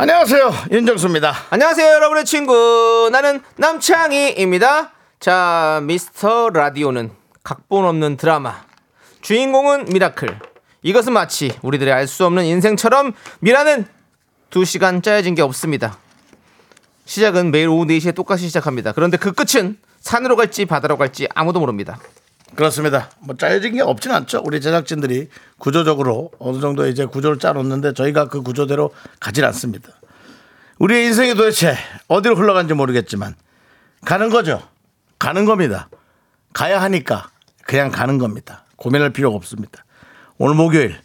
안녕하세요 윤정수입니다. 안녕하세요, 여러분의 친구. 나는 남창희입니다. 자, 미스터 라디오는 각본 없는 드라마. 주인공은 미라클. 이것은 마치 우리들의 알 수 없는 인생처럼 미라는 2시간 짜여진 게 없습니다. 시작은 매일 오후 4시에 똑같이 시작합니다. 그런데 그 끝은 산으로 갈지 바다로 갈지 아무도 모릅니다. 그렇습니다. 뭐 짜여진 게 없진 않죠. 우리 제작진들이 구조적으로 어느 정도 이제 구조를 짜놓는데 저희가 그 구조대로 가진 않습니다. 우리의 인생이 도대체 어디로 흘러간지 모르겠지만 가는 거죠. 가는 겁니다. 가야 하니까 그냥 가는 겁니다. 고민할 필요가 없습니다. 오늘 목요일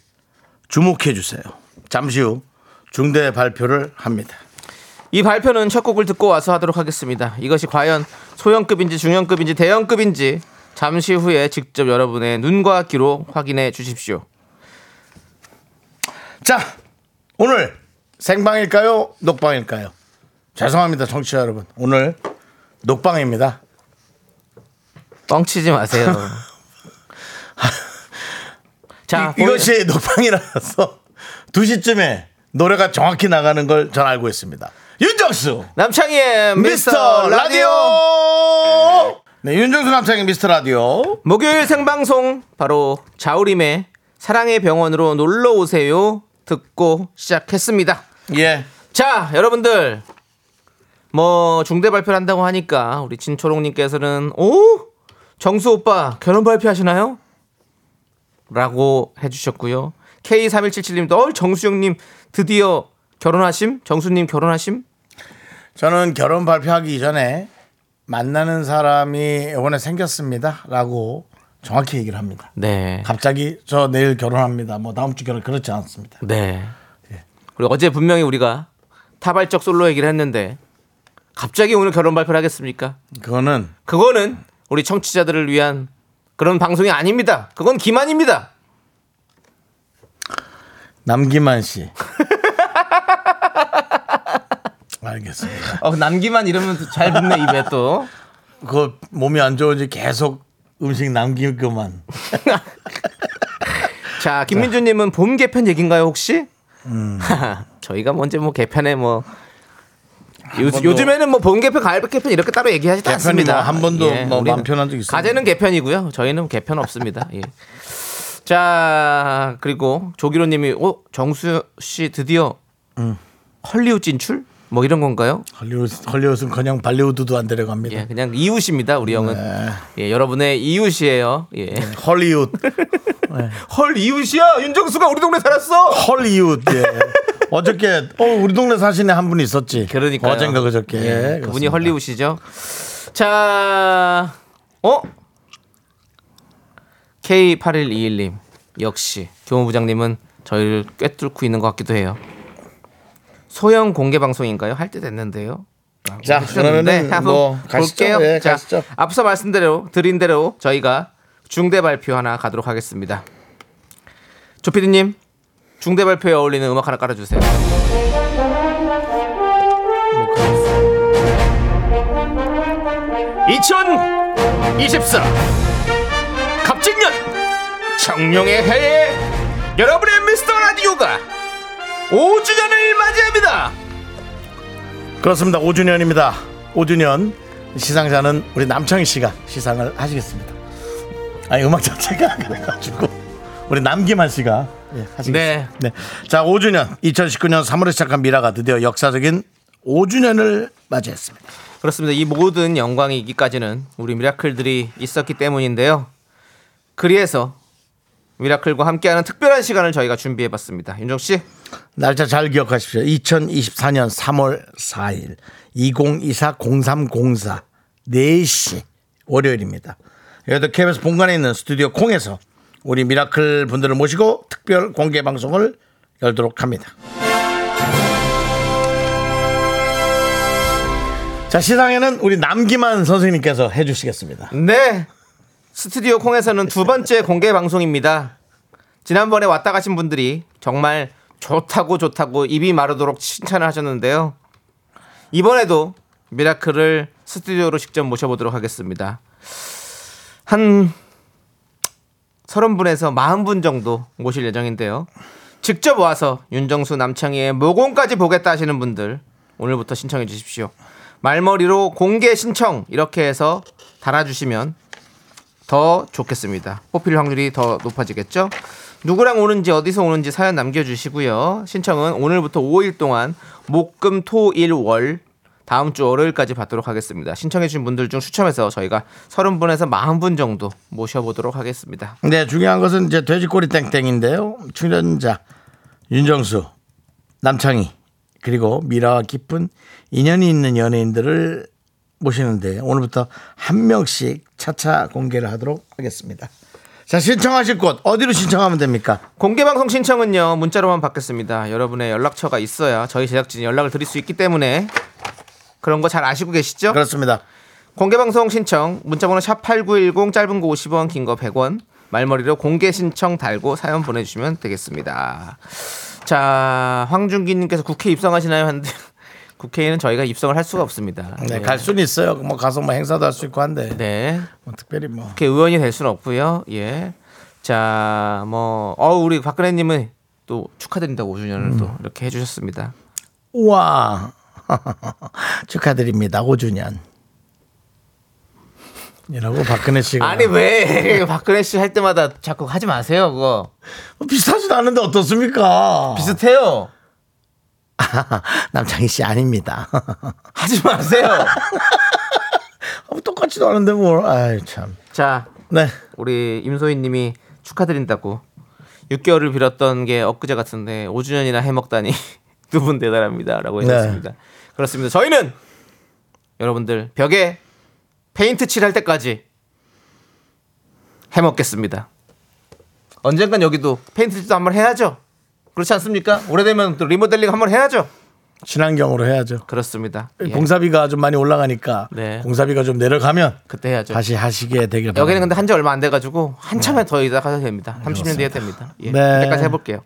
주목해 주세요. 잠시 후 중대 발표를 합니다. 이 발표는 첫 곡을 듣고 와서 하도록 하겠습니다. 이것이 과연 소형급인지 중형급인지 대형급인지 잠시 후에 직접 여러분의 눈과 귀로 확인해 주십시오. 자, 오늘 생방일까요? 녹방일까요? 죄송합니다, 청취자 여러분. 오늘 녹방입니다. 뻥치지 마세요. 자, 이, 이것이 녹방이라서 2시쯤에 노래가 정확히 나가는 걸 전 알고 있습니다. 윤정수 남창희의 미스터 라디오. 네, 윤정수 남창의 미스터 라디오. 목요일 생방송 바로 자우림의 사랑의 병원으로 놀러 오세요 듣고 시작했습니다. 예. 자, 여러분들 뭐 중대 발표를 한다고 하니까 우리 진초롱님께서는 오 정수 오빠 결혼 발표하시나요? 라고 해주셨고요. K3177님도 어, 정수영님 드디어 결혼하심? 정수님 결혼하심? 저는 결혼 발표하기 전에 만나는 사람이 이번에 생겼습니다.라고 정확히 얘기를 합니다. 네. 갑자기 저 내일 결혼합니다. 뭐 다음 주 결혼 그렇지 않습니다. 네. 그리고 어제 분명히 우리가 타발적 솔로 얘기를 했는데 갑자기 오늘 결혼 발표를 하겠습니까? 그거는 그거는 우리 청취자들을 위한 그런 방송이 아닙니다. 그건 기만입니다. 남기만 씨. 알겠습니다. 어, 남기만 이러면 또잘 붙네 입에 또. 그 몸이 안 좋은지 계속 음식 남기고만. 자, 김민주님은 봄 개편 얘기인가요 혹시? 음. 저희가 먼저 뭐 개편에 뭐 요, 요즘에는 뭐 봄 개편, 가을 개편 이렇게 따로 얘기하지 않습니다. 뭐한 번도 뭐 우리는 마음 편한 적 있습니까? 가재는 개편이고요. 저희는 개편 없습니다. 예. 자 그리고 조기로님이 어 정수 씨 드디어 음. 헐리우드 진출? 뭐 이런 건가요? 헐리우드, 헐리우드는 그냥 발리우드도 안 데려갑니다. 예, 그냥 이웃입니다. 우리 형은 네. 예, 여러분의 이웃이에요. 예. 헐리우드. 헐 이웃이야 윤정수가 우리 동네 살았어. 헐리우드. 예. 어저께 어 우리 동네 사시는 한 분이 있었지. 그러니까 어젠가 그저께. 예, 예, 그분이. 헐리우드시죠. 자, 어? K8121님 역시 교무부장님은 저희를 꿰뚫고 있는 것 같기도 해요. 소형 공개 방송인가요? 할 때 됐는데요. 라고 자, 그러면은 뭐 가시죠. 볼게요. 예, 자, 가시죠. 앞서 말씀대로 드린 대로 저희가 중대 발표 하나 가도록 하겠습니다. 조피디님 중대 발표에 어울리는 음악 하나 깔아주세요. 2024 갑진년 청룡의 해에 여러분의 미스터 라디오가 5주년을 맞이합니다. 그렇습니다. 5주년입니다. 5주년 시상자는 우리 남창희 씨가 시상을 하시겠습니다. 아니 음악 자체가 그래가지고 우리 남기만 씨가 예, 하시겠습니다. 네. 자 5주년 2019년 3월에 시작한 미라가 드디어 역사적인 5주년을 맞이했습니다. 그렇습니다. 이 모든 영광이 있기까지는 우리 미라클들이 있었기 때문인데요. 그리해서 미라클과 함께하는 특별한 시간을 저희가 준비해봤습니다. 윤정 씨, 날짜 잘 기억하십시오. 2024년 3월 4일 2024-0304 4시 월요일입니다. 여기도 KBS 본관에 있는 스튜디오 콩에서 우리 미라클 분들을 모시고 특별 공개 방송을 열도록 합니다. 자, 시상에는 우리 남기만 선생님께서 해주시겠습니다. 네. 스튜디오 콩에서는 두 번째 공개 방송입니다. 지난번에 왔다 가신 분들이 정말 좋다고 좋다고 입이 마르도록 칭찬을 하셨는데요. 이번에도 미라클을 스튜디오로 직접 모셔보도록 하겠습니다. 한 30분에서 40분 정도 모실 예정인데요. 직접 와서 윤정수 남창희의 모공까지 보겠다 하시는 분들 오늘부터 신청해 주십시오. 말머리로 공개 신청 이렇게 해서 달아주시면 더 좋겠습니다. 뽑힐 확률이 더 높아지겠죠? 누구랑 오는지 어디서 오는지 사연 남겨주시고요. 신청은 오늘부터 5일 동안 목금 토 일 월 다음 주 월요일까지 받도록 하겠습니다. 신청해주신 분들 중 추첨해서 저희가 30분에서 40분 정도 모셔보도록 하겠습니다. 네, 중요한 것은 이제 돼지꼬리 땡땡인데요. 출연자 윤정수, 남창희 그리고 미라와 깊은 인연이 있는 연예인들을 모시는데 오늘부터 한 명씩 차차 공개를 하도록 하겠습니다. 자, 신청하실 곳 어디로 신청하면 됩니까? 공개방송 신청은요 문자로만 받겠습니다. 여러분의 연락처가 있어야 저희 제작진이 연락을 드릴 수 있기 때문에 그런 거 잘 아시고 계시죠? 그렇습니다. 공개방송 신청 문자번호 샵 8910 짧은 거 50원 긴 거 100원 말머리로 공개 신청 달고 사연 보내주시면 되겠습니다. 자 황준기님께서 국회 입성하시나요? 하는데 국회에는 저희가 입성을 할 수가 없습니다. 네, 갈 수는 있어요. 뭐 가서 뭐 행사도 할 수 있고 한데 네. 뭐 특별히 뭐 국회 의원이 될 수는 없고요. 예. 자, 뭐, 어, 우리 박근혜님은 또 축하드린다고 5주년을 또 이렇게 해주셨습니다. 우와 축하드립니다 5주년 이라고 박근혜 씨가 아니, 왜 박근혜 씨 할 때마다 자꾸 하지 마세요, 그거. 뭐 비슷하지도 않은데 어떻습니까? 비슷해요. 남창희 씨 아닙니다. 하지 마세요. 어, 똑같지도 않은데 뭘? 아이 참. 자, 네. 우리 임소희 님이 축하드린다고 6개월을 빌었던 게 엊그제 같은데 5주년이나 해먹다니 두 분 대단합니다. 라고 해주셨습니다. 그렇습니다. 저희는 여러분들 벽에 페인트 칠할 때까지 해먹겠습니다. 언젠간 여기도 페인트 칠도 한번 해야죠. 그렇지 않습니까? 오래되면 또 리모델링 한번 해야죠. 친환경으로 해야죠. 그렇습니다. 예, 공사비가 좀 많이 올라가니까 네. 공사비가 좀 내려가면 그때 해야죠. 다시 하시게 되길 바랍니다. 여기는 근데 한 지 얼마 안 돼가지고 한참에 더 이따 가야 됩니다. 30년 뒤에 됩니다. 예, 네. 그때까지 해볼게요.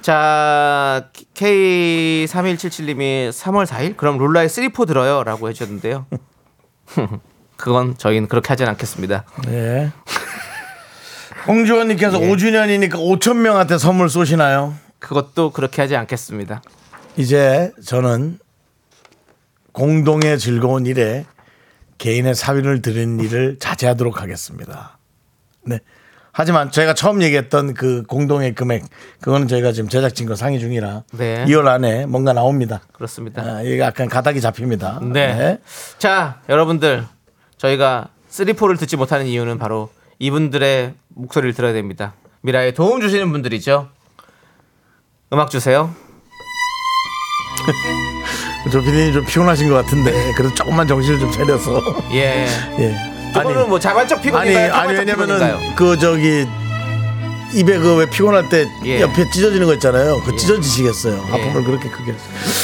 자, K3177님이 3월 4일? 그럼 룰라의 3포 들어요. 라고 해주셨는데요. 그건 저희는 그렇게 하진 않겠습니다. 네. 홍주원님께서 예. 5주년이니까 5천 명한테 선물 쏘시나요? 그것도 그렇게 하지 않겠습니다. 이제 저는 공동의 즐거운 일에 개인의 사위를 드리는 일을 자제하도록 하겠습니다. 네. 하지만 저희가 처음 얘기했던 그 공동의 금액 그거는 저희가 지금 제작진과 상의 중이라 네. 2월 안에 뭔가 나옵니다. 그렇습니다. 아, 이게 약간 가닥이 잡힙니다. 네. 자, 여러분들 저희가 3포를 듣지 못하는 이유는 바로 이분들의 목소리를 들어야 됩니다. 미라에 도움 주시는 분들이죠. 음악 주세요. 조 PD님 좀 피곤하신 것 같은데 그래도 조금만 정신을 좀 차려서 예. 예. 저거는 뭐 자발적 아니 피곤인가요? 아니 자발적 왜냐면은 피곤인가요? 그 저기 입에 그 왜 피곤할 때 예. 옆에 찢어지는 거 있잖아요. 그 찢어지시겠어요. 아픔을 그렇게 크게.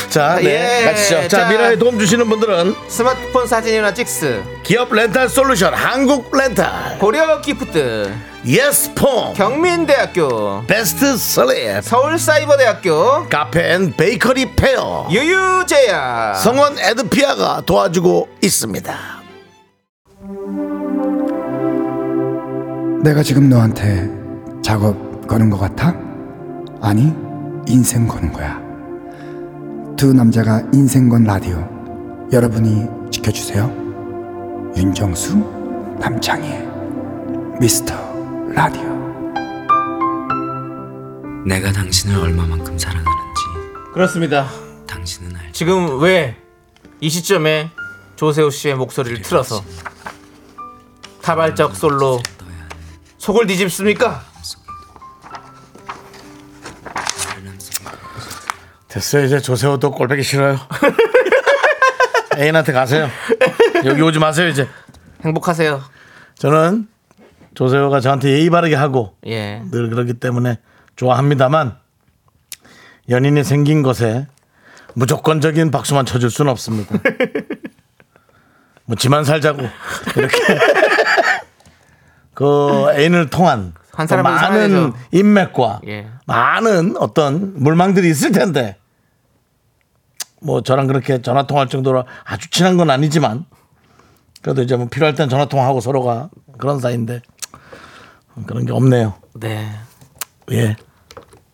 자, 네. 예. 가시죠. 자, 자. 미라에 도움 주시는 분들은 스마트폰 사진이나 찍스, 기업 렌탈 솔루션 한국 렌탈, 고려 기프트, 예스폼, 경민대학교, 베스트 슬립, 서울사이버대학교, 카페 앤 베이커리 페어, 유유제야. 성원 에드피아가 도와주고 있습니다. 내가 지금 너한테 작업 거는 것 같아? 아니, 인생 거는 거야. 두 남자가 인생 건 라디오. 여러분이 지켜주세요. 윤정수, 남창희, 미스터 라디오. 내가 당신을 얼마만큼 사랑하는지 그렇습니다. 당신은 알지. 지금 왜 이 시점에 조세호 씨의 목소리를 틀어서 타발적 솔로 속을 뒤집습니까? 됐어요. 이제 조세호도 꼴보기 싫어요. 애인한테 가세요. 여기 오지 마세요, 이제. 행복하세요. 저는 조세호가 저한테 예의 바르게 하고 예. 늘 그러기 때문에 좋아합니다만 연인이 생긴 것에 무조건적인 박수만 쳐줄 수는 없습니다. 뭐 지만 살자고 이렇게 그 애인을 통한 한또 사람은 많은 살아야죠. 인맥과 예. 많은 어떤 물망들이 있을 텐데 뭐 저랑 그렇게 전화 통화할 정도로 아주 친한 건 아니지만 그래도 이제 뭐 필요할 땐 전화 통화하고 서로가 그런 사이인데 그런 게 없네요. 네. 예.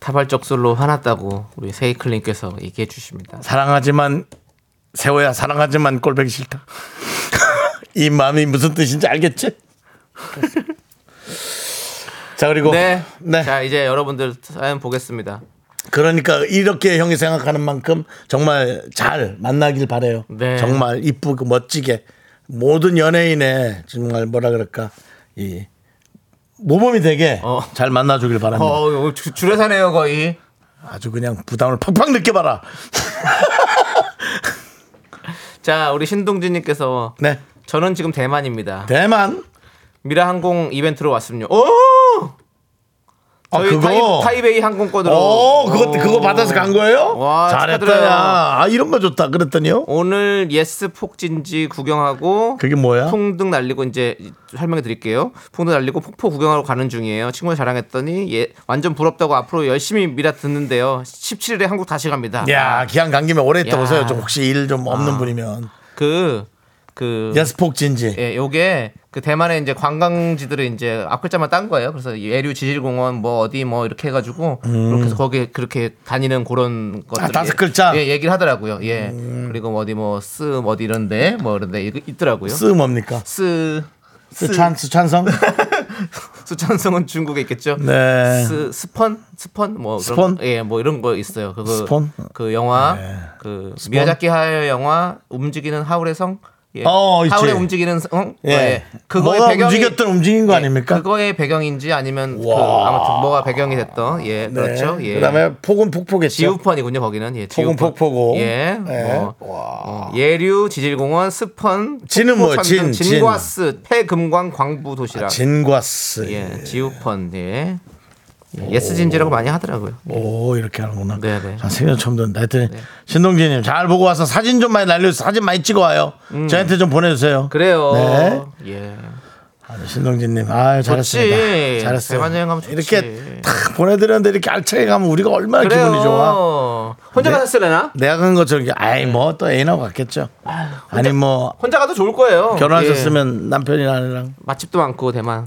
타발적 술로 화났다고 우리 세이클님께서 얘기해 주십니다. 사랑하지만 세호야 사랑하지만 꼴보기 싫다. 이 마음이 무슨 뜻인지 알겠지? 자 그리고 네. 네. 자, 이제 여러분들 사연 보겠습니다. 그러니까 이렇게 형이 생각하는 만큼 정말 잘 만나길 바래요. 네. 정말 이쁘고 멋지게 모든 연예인의 정말 뭐라 그럴까 이 모범이 되게 어. 잘 만나주길 바랍니다. 어, 이거 주- 줄여사네요, 거의. 아주 그냥 부담을 팍팍 느껴봐라. 자, 우리 신동진님께서 네. 저는 지금 대만입니다. 대만. 미라 항공 이벤트로 왔습니다. 오! 아 저희 그거. 타이, 타이베이 항공권으로. 오, 그거 오. 그거 받아서 간 거예요? 와, 잘했다. 야. 아 이런 거 좋다. 그랬더니요. 오늘 예스 폭진지 구경하고 그게 뭐야? 풍등 날리고 이제 설명해 드릴게요. 풍등 날리고 폭포 구경하러 가는 중이에요. 친구가 자랑했더니 예, 완전 부럽다고 앞으로 열심히 미라 듣는데요. 17일에 한국 다시 갑니다. 야, 기왕 간 김에 오래 있다 야. 오세요. 좀 혹시 일 좀 없는 아. 분이면. 그, 그, 예스 폭 진지. 예, 요게 그 대만의 이제 관광지들을 이제 앞글자만 딴 거예요. 그래서 예류 지질공원 뭐 어디 뭐 이렇게 해가지고 그렇게 해서 거기에 그렇게 다니는 그런 것들 음. 아, 다섯 글자? 예, 얘기를 하더라고요. 예. 그리고 뭐 어디 뭐쓰 어디 이런데 뭐 이런데 있더라고요. 쓰 뭡니까? 쓰 스촨 스촨성? 수천성은 중국에 있겠죠. 네. 스 스펀 스펀 뭐 스폰? 그런 예, 뭐 이런 거 있어요. 그거 스폰? 그 영화 네. 그 미야자키 하야 영화 움직이는 하울의 성 예. 어. 하울의 움직이는 성 예. 예. 그거의 배경이 움직였던 움직인 거 예, 아닙니까? 그거의 배경인지 아니면 그 와. 아무튼 뭐가 배경이 됐던 예 네. 그렇죠. 예. 그다음에 폭은 폭포겠죠. 지우펀이군요 거기는 예 폭은. 폭포고. 예 네. 뭐, 어, 예류 지질공원 스펀 진은? 천등, 진, 진과스 폐금광 광부 도시락 진과스. 예, 지우펀, 예. 예, 예스 진지라고 많이 하더라고요. 오 이렇게 하는구나. 네, 네. 자, 생전 처음 듣는다. 하여튼 신동진님 잘 보고 와서 사진 좀 많이 날려주세요. 사진 많이 찍어 와요. 저한테 좀 보내주세요. 음. 그래요. 네. 예. 아, 신동진님, 아 잘했습니다. 잘했어요. 대만 여행 가면 좋지. 이렇게 탁 보내드렸는데 이렇게 알차게 가면 우리가 얼마나 그래요. 기분이 좋아. 혼자 네. 가셨을래나? 내가 간 것처럼 아이 뭐 또 애인하고 갔겠죠. 아니 뭐 혼자 가도 좋을 거예요. 예. 결혼하셨으면 남편이나 아내랑 맛집도 많고 대만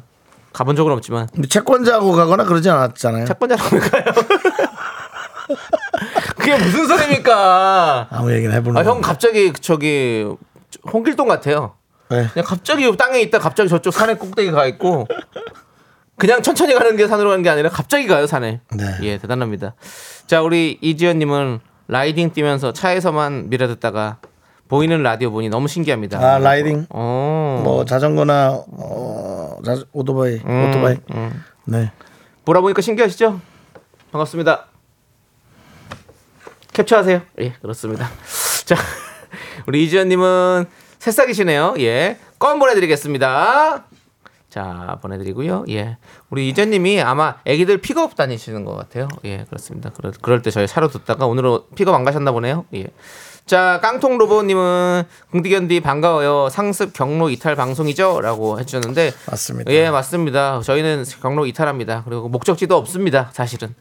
가본 적은 없지만 근데 채권자하고 가거나 그러지 않았잖아요. 채권자라고 가요. 그게 무슨 소리입니까? 아무 얘기나 해보는 아, 형. 갑자기 저기 홍길동 같아요. 네. 그냥 갑자기 땅에 있다 갑자기 저쪽 산에 꼭대기 가 있고 그냥 천천히 가는 게 산으로 가는 게 아니라 갑자기 가요 산에. 네. 예 대단합니다. 자 우리 이지연님은 riding 뛰면서 차에서만 미라 듣다가 보이는 라디오 보니 너무 신기합니다. 아 riding 어. 뭐 자전거나 어, 자, 오토바이 오토바이 네 보라 보니까 신기하시죠? 반갑습니다. 캡처하세요. 예, 그렇습니다. 자, 우리 이지연님은 새싹이시네요. 예, 껌 보내드리겠습니다. 자, 보내드리고요. 예, 우리 이지연님이 아마 아기들 픽업 다니시는 것 같아요. 예, 그렇습니다. 그럴, 그럴 때 저희 차로 듣다가 오늘은 픽업 안 가셨나 보네요. 예. 자, 깡통 로봇님은 긍디견디 반가워요. 상습 경로 이탈 방송이죠? 라고 해주셨는데. 맞습니다. 예, 맞습니다. 저희는 경로 이탈합니다. 그리고 목적지도 없습니다. 사실은.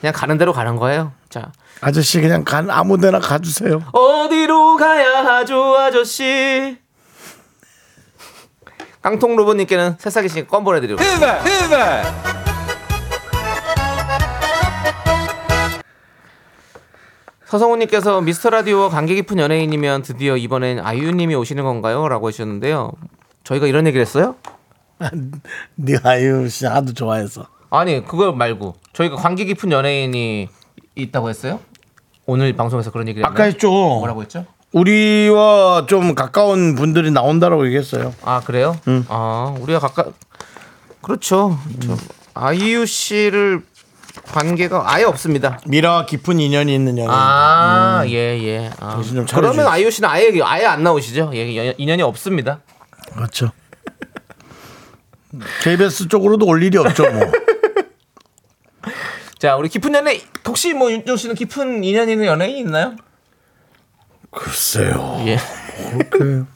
그냥 가는 대로 가는 거예요. 자, 아저씨 그냥 간 아무 데나 가주세요. 어디로 가야 하죠, 아저씨? 깡통 로봇님께는 새싹이 씨껌 보내드리고. 서성훈님께서 미스터 라디오 관계 깊은 연예인이면 드디어 이번엔 아이유님이 오시는 건가요? 라고 하셨는데요. 저희가 이런 얘기를 했어요? 네 아유 씨 하도 좋아해서 아니 그거 말고 저희가 관계 깊은 연예인이 있다고 했어요? 오늘 방송에서 그런 얘기를 아까 했나요? 했죠. 뭐라고 했죠? 우리와 좀 가까운 분들이 나온다라고 얘기했어요. 아 그래요? 아 우리가 가까 그렇죠. 저 아이유 씨를 관계가 아예 없습니다. 미라와 깊은 인연이 있는 연예인. 아예 예. 아. 정신 좀 그러면. 아이유 씨는 아예 아예 안 나오시죠? 예, 연- 인연이 없습니다. 그렇죠. KBS 쪽으로도 올 일이 없죠 뭐. 자 우리 깊은 연예 혹시 뭐 윤종 씨는 깊은 인연 있는 연예인 있나요? 글쎄요. 예. 그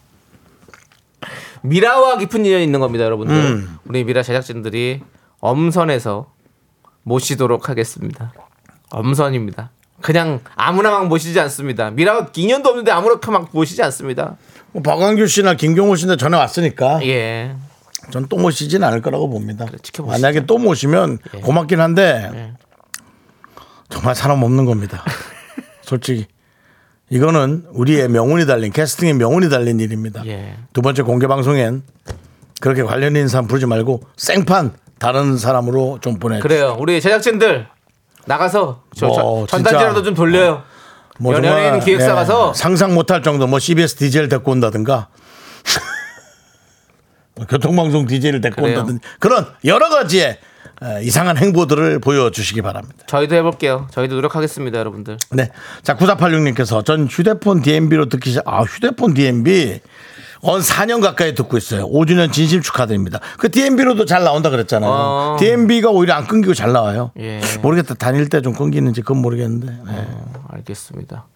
미라와 깊은 인연이 있는 겁니다, 여러분들. 음. 우리 미라 제작진들이 엄선해서 모시도록 하겠습니다. 엄선입니다. 그냥 아무나 막 모시지 않습니다. 미라가 인연도 없는데 아무나 막 모시지 않습니다. 뭐 박광규 씨나 김경호 씨는 전에 왔으니까 예. 전 또 모시진 않을 거라고 봅니다. 지켜보시죠. 만약에 또 모시면 고맙긴 한데 예. 정말 사람 없는 겁니다. 솔직히 이거는 우리의 명운이 달린 캐스팅의 명운이 달린 일입니다. 예. 두 번째 공개 방송엔 그렇게 관련 사람 부르지 말고 생판 다른 사람으로 좀 보내. 그래요. 우리 제작진들 나가서 저, 뭐, 저 전단지라도. 좀 돌려요. 뭐 연예인 기획사 예, 가서 상상 못할 정도 뭐 CBS DJ를 데리고 온다든가 뭐 교통방송 DJ를 데리고 그래요. 온다든지 그런 여러 가지의 에, 이상한 행보들을 보여주시기 바랍니다. 저희도 해볼게요. 저희도 노력하겠습니다, 여러분들. 네. 자, 9486님께서 전 휴대폰 DMB로 듣기 시작, 아, 휴대폰 DMB 언 4년 가까이 듣고 있어요. 5주년 진심 축하드립니다. 그 DMB로도 잘 나온다 그랬잖아요. 어. DMB가 오히려 안 끊기고 잘 나와요. 예. 모르겠다. 다닐 때 좀 끊기는지 그건 모르겠는데. 네. 어, 알겠습니다.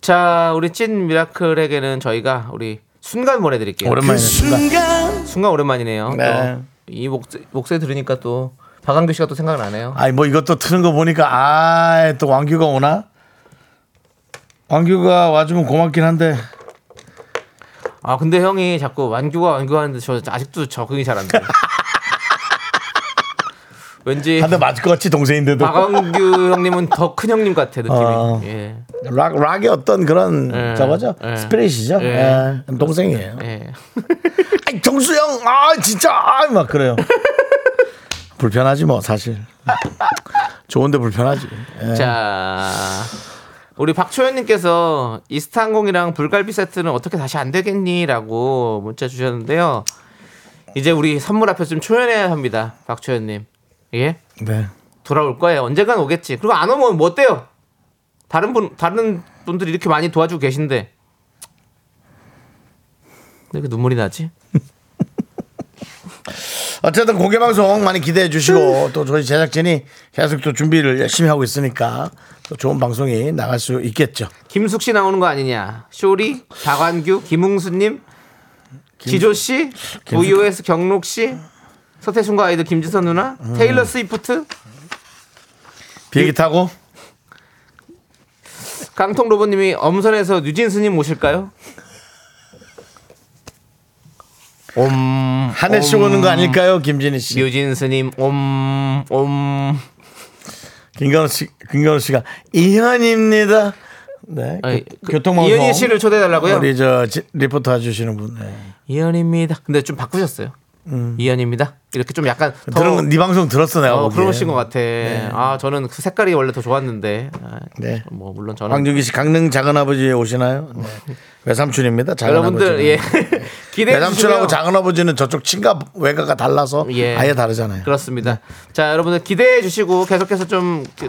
자, 우리 찐 미라클에게는 저희가 우리 순간 보내드릴게요. 오랜만이네. 순간. 순간 오랜만이네요. 네. 또이 목소리, 목소리 들으니까 또 박광규 씨가 또 생각나네요. 아이, 뭐 이것도 트는 거 보니까, 아, 또 왕규가 오나? 왕규가 와주면 고맙긴 한데. 아 근데 형이 자꾸 완규가 완규가 하는데 저 아직도 적응이 잘 안 돼. 왠지 한대 맞을 것 같지, 동생인데도. 박광규 형님은 더 큰 형님 같아 느낌이. 어. 예. 락, 락의 어떤 그런 예. 저거죠? 예. 스피릿이죠? 예. 예. 동생이에요. 예. 아이, 정수영, 아, 진짜, 아, 막 그래요. 불편하지 뭐, 사실. 좋은데 불편하지. 예. 자, 우리 박초연님께서 이스타항공이랑 불갈비 세트는 어떻게 다시 안 되겠니?라고 문자 주셨는데요. 이제 우리 선물 앞에서 좀 초연해야 합니다, 박초연님. 예, 네. 돌아올 거예요. 언젠간 오겠지. 그리고 안 오면 뭐 어때요? 다른 분 다른 분들이 이렇게 많이 도와주고 계신데 왜 이렇게 눈물이 나지? 어쨌든 공개 방송 많이 기대해 주시고 또 저희 제작진이 계속 또 준비를 열심히 하고 있으니까 또 좋은 방송이 나갈 수 있겠죠. 김숙 씨 나오는 거 아니냐? 쇼리, 박완규, 김웅수님, 지조 씨, VOS 경록 씨, 서태순과 아이들 김지선 누나, 테일러 스위프트, 비행기 타고 깡통 로봇님이 엄선에서 뉴진스님 모실까요? 옴, 한 해 씩 오는 거 아닐까요, 김진희 씨? 뉴진스님 옴, 옴. 김건우 씨, 김건우 씨가 이현입니다. 네. 아니, 교- 그 교통방송 이현희 씨를 초대해달라고요? 우리 저 지- 리포터 해주시는 분. 네. 이현입니다. 근데 좀 바꾸셨어요. 이현입니다. 이렇게 좀 약간 더 들은 건네 방송 들었어 내가 어. 그러신 것 같아. 아 저는 그 색깔이 원래 더 좋았는데. 아, 네. 뭐 물론 저는 황준기 씨 강릉 작은 아버지 오시나요? 네. 외삼촌입니다. 작은 여러분들 아버지는. 예 기대해 외삼촌하고. 작은 아버지는 저쪽 친가 외가가 달라서 예. 아예 다르잖아요. 그렇습니다. 자 여러분들 기대해 주시고 계속해서 좀 그-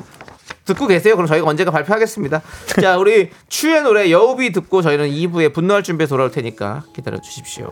듣고 계세요. 그럼 저희가 언제가 발표하겠습니다. 자 우리 추의 노래 여우비 듣고 저희는 2부에 분노할 준비에 돌아올 테니까 기다려 주십시오.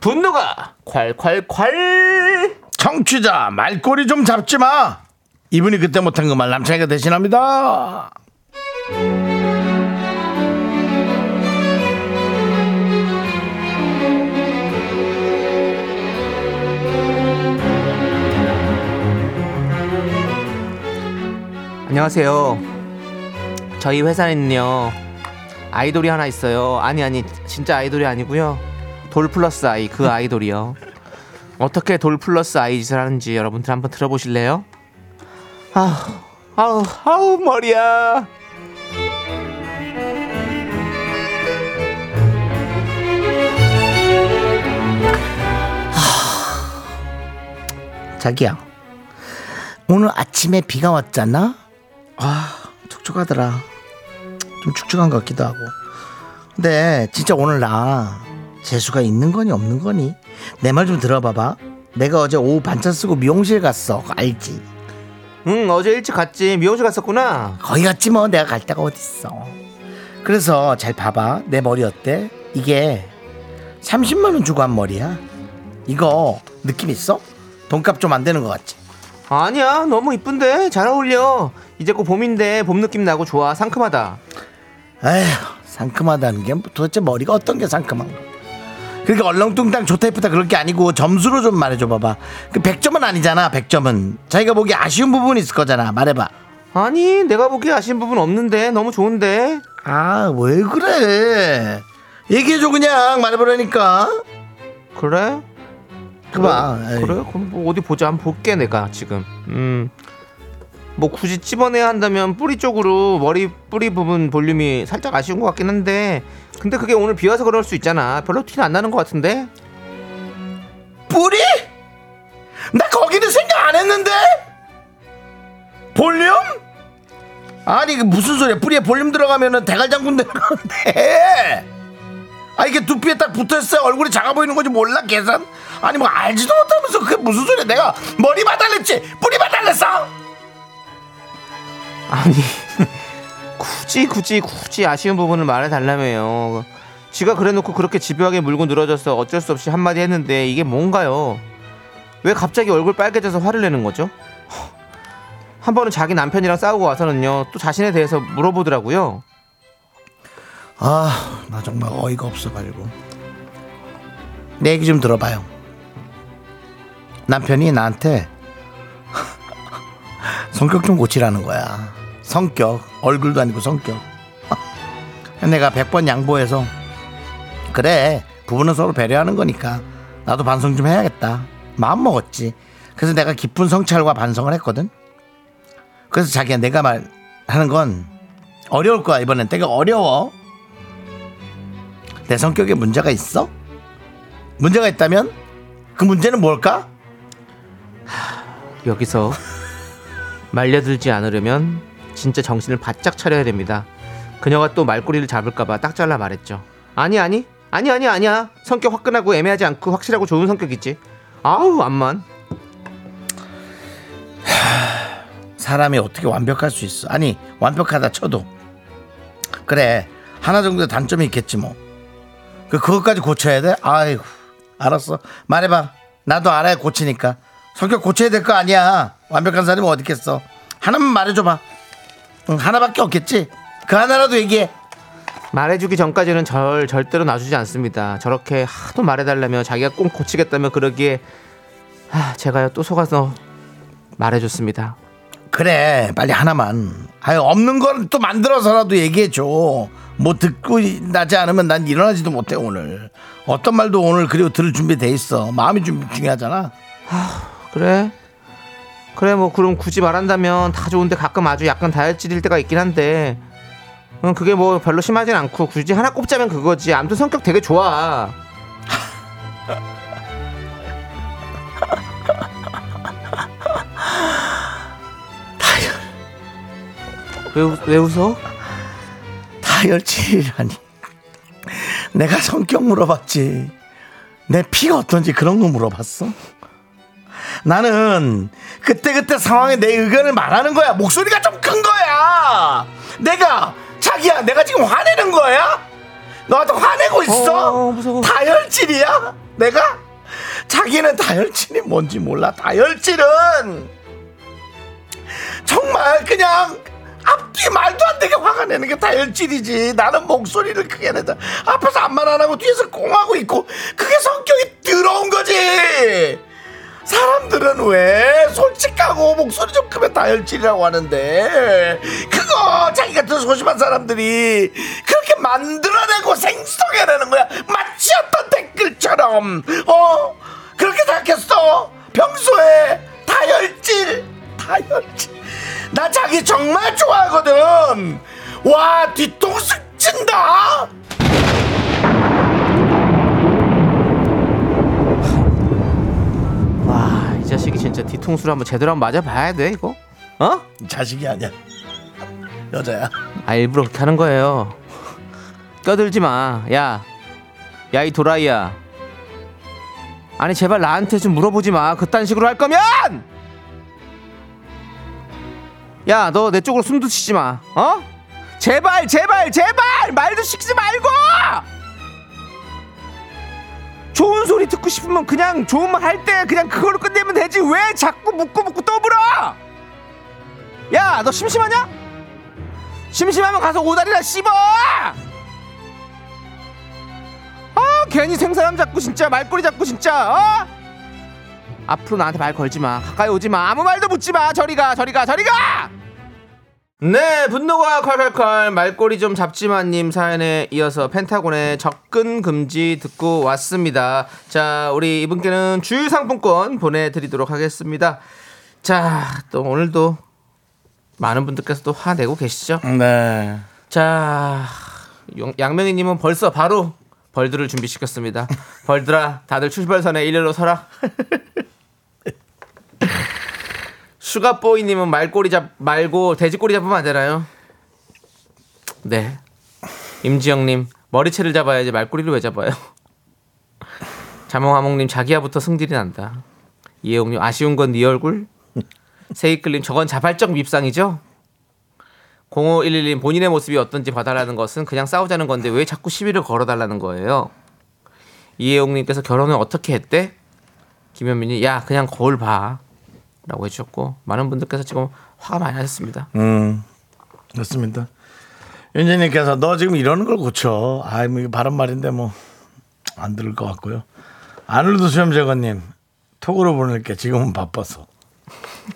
분노가 콸콸콸 청취자 말꼬리 좀 잡지 마. 이분이 그때 못한 그 말 남창이가 대신합니다. 안녕하세요. 저희 회사에는요 아이돌이 하나 있어요. 아니 아니 진짜 아이돌이 아니고요. 돌 플러스 아이 그 아이돌이요. 어떻게 돌 플러스 아이 짓을 하는지 여러분들 한번 들어보실래요? 아우 아우 아우 머리야. 자기야 오늘 아침에 비가 왔잖아. 촉촉하더라. 좀 축축한 것 같기도 하고. 근데 진짜 오늘 나 재수가 있는 거니 없는 거니? 내 말 좀 들어봐봐. 내가 어제 오후 반찬 쓰고 미용실 갔어. 알지? 응 어제 일찍 갔지 미용실 갔었구나 거기 갔지 뭐 내가 갈 데가 어딨어. 그래서 잘 봐봐. 내 머리 어때? 이게 30만 원 주고 한 머리야. 이거 느낌 있어? 돈값 좀 안 되는 것 같지? 아니야 너무 이쁜데 잘 어울려 이제 곧 봄인데 봄 느낌 나고 좋아 상큼하다 에휴 상큼하다는 게 도대체 머리가 어떤 게 상큼한 거 그러니까 얼렁뚱땅 좋다 예쁘다 그럴 게 아니고 점수로 좀 말해줘 봐봐. 그 100점은 아니잖아 100점은. 자기가 보기 아쉬운 부분이 있을 거잖아. 말해봐. 아니 내가 보기에 아쉬운 부분 없는데. 너무 좋은데. 아 왜 그래? 얘기해줘 그냥. 말해보라니까. 그래? 그봐. 에이. 그래? 그럼 뭐 어디 보자. 한번 볼게 내가 지금. 음 뭐 굳이 찝어내야 한다면 뿌리 쪽으로 머리 뿌리 부분 볼륨이 살짝 아쉬운 것 같긴 한데 근데 그게 오늘 비 와서 그럴 수 있잖아. 별로 티는 안 나는 것 같은데? 뿌리? 나 거기는 생각 안 했는데? 볼륨? 아니 그 무슨 소리야? 뿌리에 볼륨 들어가면은 대갈장군 되는 건데. 아 이게 두피에 딱 붙어있어야 얼굴이 작아 보이는 건지 몰라 계산? 아니 뭐 알지도 못하면서 그게 무슨 소리야? 내가 머리 봐달랬지? 뿌리 봐달랬어? 아니 굳이 굳이 굳이 아쉬운 부분을 말해달라며요. 지가 그래놓고 그렇게 집요하게 물고 늘어져서 어쩔 수 없이 한마디 했는데 이게 뭔가요? 왜 갑자기 얼굴 빨개져서 화를 내는 거죠? 한 번은 자기 남편이랑 싸우고 와서는요 또 자신에 대해서 물어보더라고요. 아 나 정말 어이가 없어가지고. 내 얘기 좀 들어봐요. 남편이 나한테 성격 좀 고치라는 거야 성격 얼굴도 아니고 성격. 내가 100번 양보해서 그래 부부는 서로 배려하는 거니까 나도 반성 좀 해야겠다. 마음 먹었지. 그래서 내가 깊은 성찰과 반성을 했거든. 그래서 자기야 내가 말하는 건 어려울 거야 이번엔. 되게 어려워. 내 성격에 문제가 있어? 문제가 있다면 그 문제는 뭘까? 여기서 말려들지 않으려면 진짜 정신을 바짝 차려야 됩니다 그녀가 또 말꼬리를 잡을까봐 딱 잘라 말했죠 아니 아니 아니 아니 아니야 성격 화끈하고 애매하지 않고 확실하고 좋은 성격이지 아우 암만 사람이 어떻게 완벽할 수 있어? 아니 완벽하다 쳐도 그래 하나 정도의 단점이 있겠지 뭐. 그 그것까지 고쳐야 돼? 아이고 알았어 말해봐. 나도 알아야 고치니까 성격 고쳐야 될 거 아니야. 완벽한 사람이 어디 있겠어? 하나만 말해줘봐. 응, 하나밖에 없겠지. 그 하나라도 얘기해. 말해주기 전까지는 절 절대로 놔주지 않습니다. 저렇게 하도 말해달라며 자기가 꼭 고치겠다며 그러기에 하, 제가요 또 속아서 말해줬습니다. 그래 빨리 하나만 아유 없는 걸 또 만들어서라도 얘기해줘 뭐 듣고 나지 않으면 난 일어나지도 못해 오늘 어떤 말도 오늘 그리고 들을 준비 돼 있어 마음이 좀 중요하잖아 그래? 그래 뭐 그럼 굳이 말한다면 다 좋은데 가끔 아주 약간 다혈질일 때가 있긴 한데 응, 그게 뭐 별로 심하진 않고 굳이 하나 꼽자면 그거지. 아무튼 성격 되게 좋아. 왜, 웃- 왜 웃어? 다혈질이라니 내가 성격 물어봤지 내 피가 어떤지 그런 거 물어봤어 나는 그때그때 상황에 내 의견을 말하는 거야. 목소리가 좀 큰 거야. 내가 자기야 내가 지금 화내는 거야? 너한테 화내고 있어? 어, 무서워. 다혈질이야? 내가? 자기는 다혈질이 뭔지 몰라. 다혈질은 정말 그냥 앞뒤 말도 안 되게 화가 내는 게 다혈질이지. 나는 목소리를 크게 내자 앞에서 아무 말 안 하고 뒤에서 꽁하고 있고 그게 성격이 더러운 거지 사람들은 왜 솔직하고 목소리 좀 크면 다혈질이라고 하는데? 그거 자기 같은 소심한 사람들이 그렇게 만들어내고 생성해내는 거야. 마치 어떤 댓글처럼. 어? 그렇게 생각했어? 평소에 다혈질 다혈질. 나 자기 정말 좋아하거든. 와 뒤통수 찐다 와, 이 자식이 진짜 뒤통수를 한번 제대로 한번 맞아봐야 돼, 이거? 어? 자식이 아니야 여자야. 아 일부러 그렇게 하는 거예요. 껴들지 마. 야, 야 이 도라이야. 아니 제발 나한테 좀 물어보지 마. 그딴 식으로 할 거면. 야, 너 내 쪽으로 숨도 치지 마. 어? 제발, 제발, 제발 말도 시키지 말고. 좋은 소리 듣고 싶으면 그냥 좋은 말 할 때 그냥 그걸로 끝내면 되지. 왜 자꾸 묻고 묻고 또 물어? 야, 너 심심하냐? 심심하면 가서 오다리나 씹어! 아 괜히 생사람 잡고 진짜 말꼬리 잡고 진짜 어? 앞으로 나한테 말 걸지 마 가까이 오지 마 아무 말도 묻지 마 저리 가 저리 가 저리 가! 네 분노가 콸콸콸 말꼬리 좀 잡지마님 사연에 이어서 펜타곤의 접근 금지 듣고 왔습니다 자 우리 이분께는 주유 상품권 보내드리도록 하겠습니다 자 또 오늘도 많은 분들께서 또 화내고 계시죠 네. 자, 용- 양명희님은 벌써 바로 벌들을 준비시켰습니다. 벌들아, 다들 출발선에 일렬로 서라. 슈가보이님은 말꼬리 잡 말고 돼지꼬리 잡으면 안 되나요? 네. 임지영님 머리채를 잡아야지 말꼬리를 왜 잡아요? 자몽하몽님 자기야부터 승질이 난다. 이혜옥님 아쉬운 건 네 얼굴. 세이클님 저건 자발적 밉상이죠? 0511님 본인의 모습이 어떤지 봐달라는 것은 그냥 싸우자는 건데 왜 자꾸 시비를 걸어달라는 거예요. 이혜용님께서 결혼을 어떻게 했대? 김현민이 야 그냥 거울 봐 라고 해주셨고 많은 분들께서 지금 화가 많이 나셨습니다. 음. 그렇습니다. 윤재님께서 너 지금 이러는 걸 고쳐. 아, 뭐 바른 말인데 뭐 안 들을 것 같고요. 아놀드 수염제거님 톡으로 보낼게. 지금은 바빠서.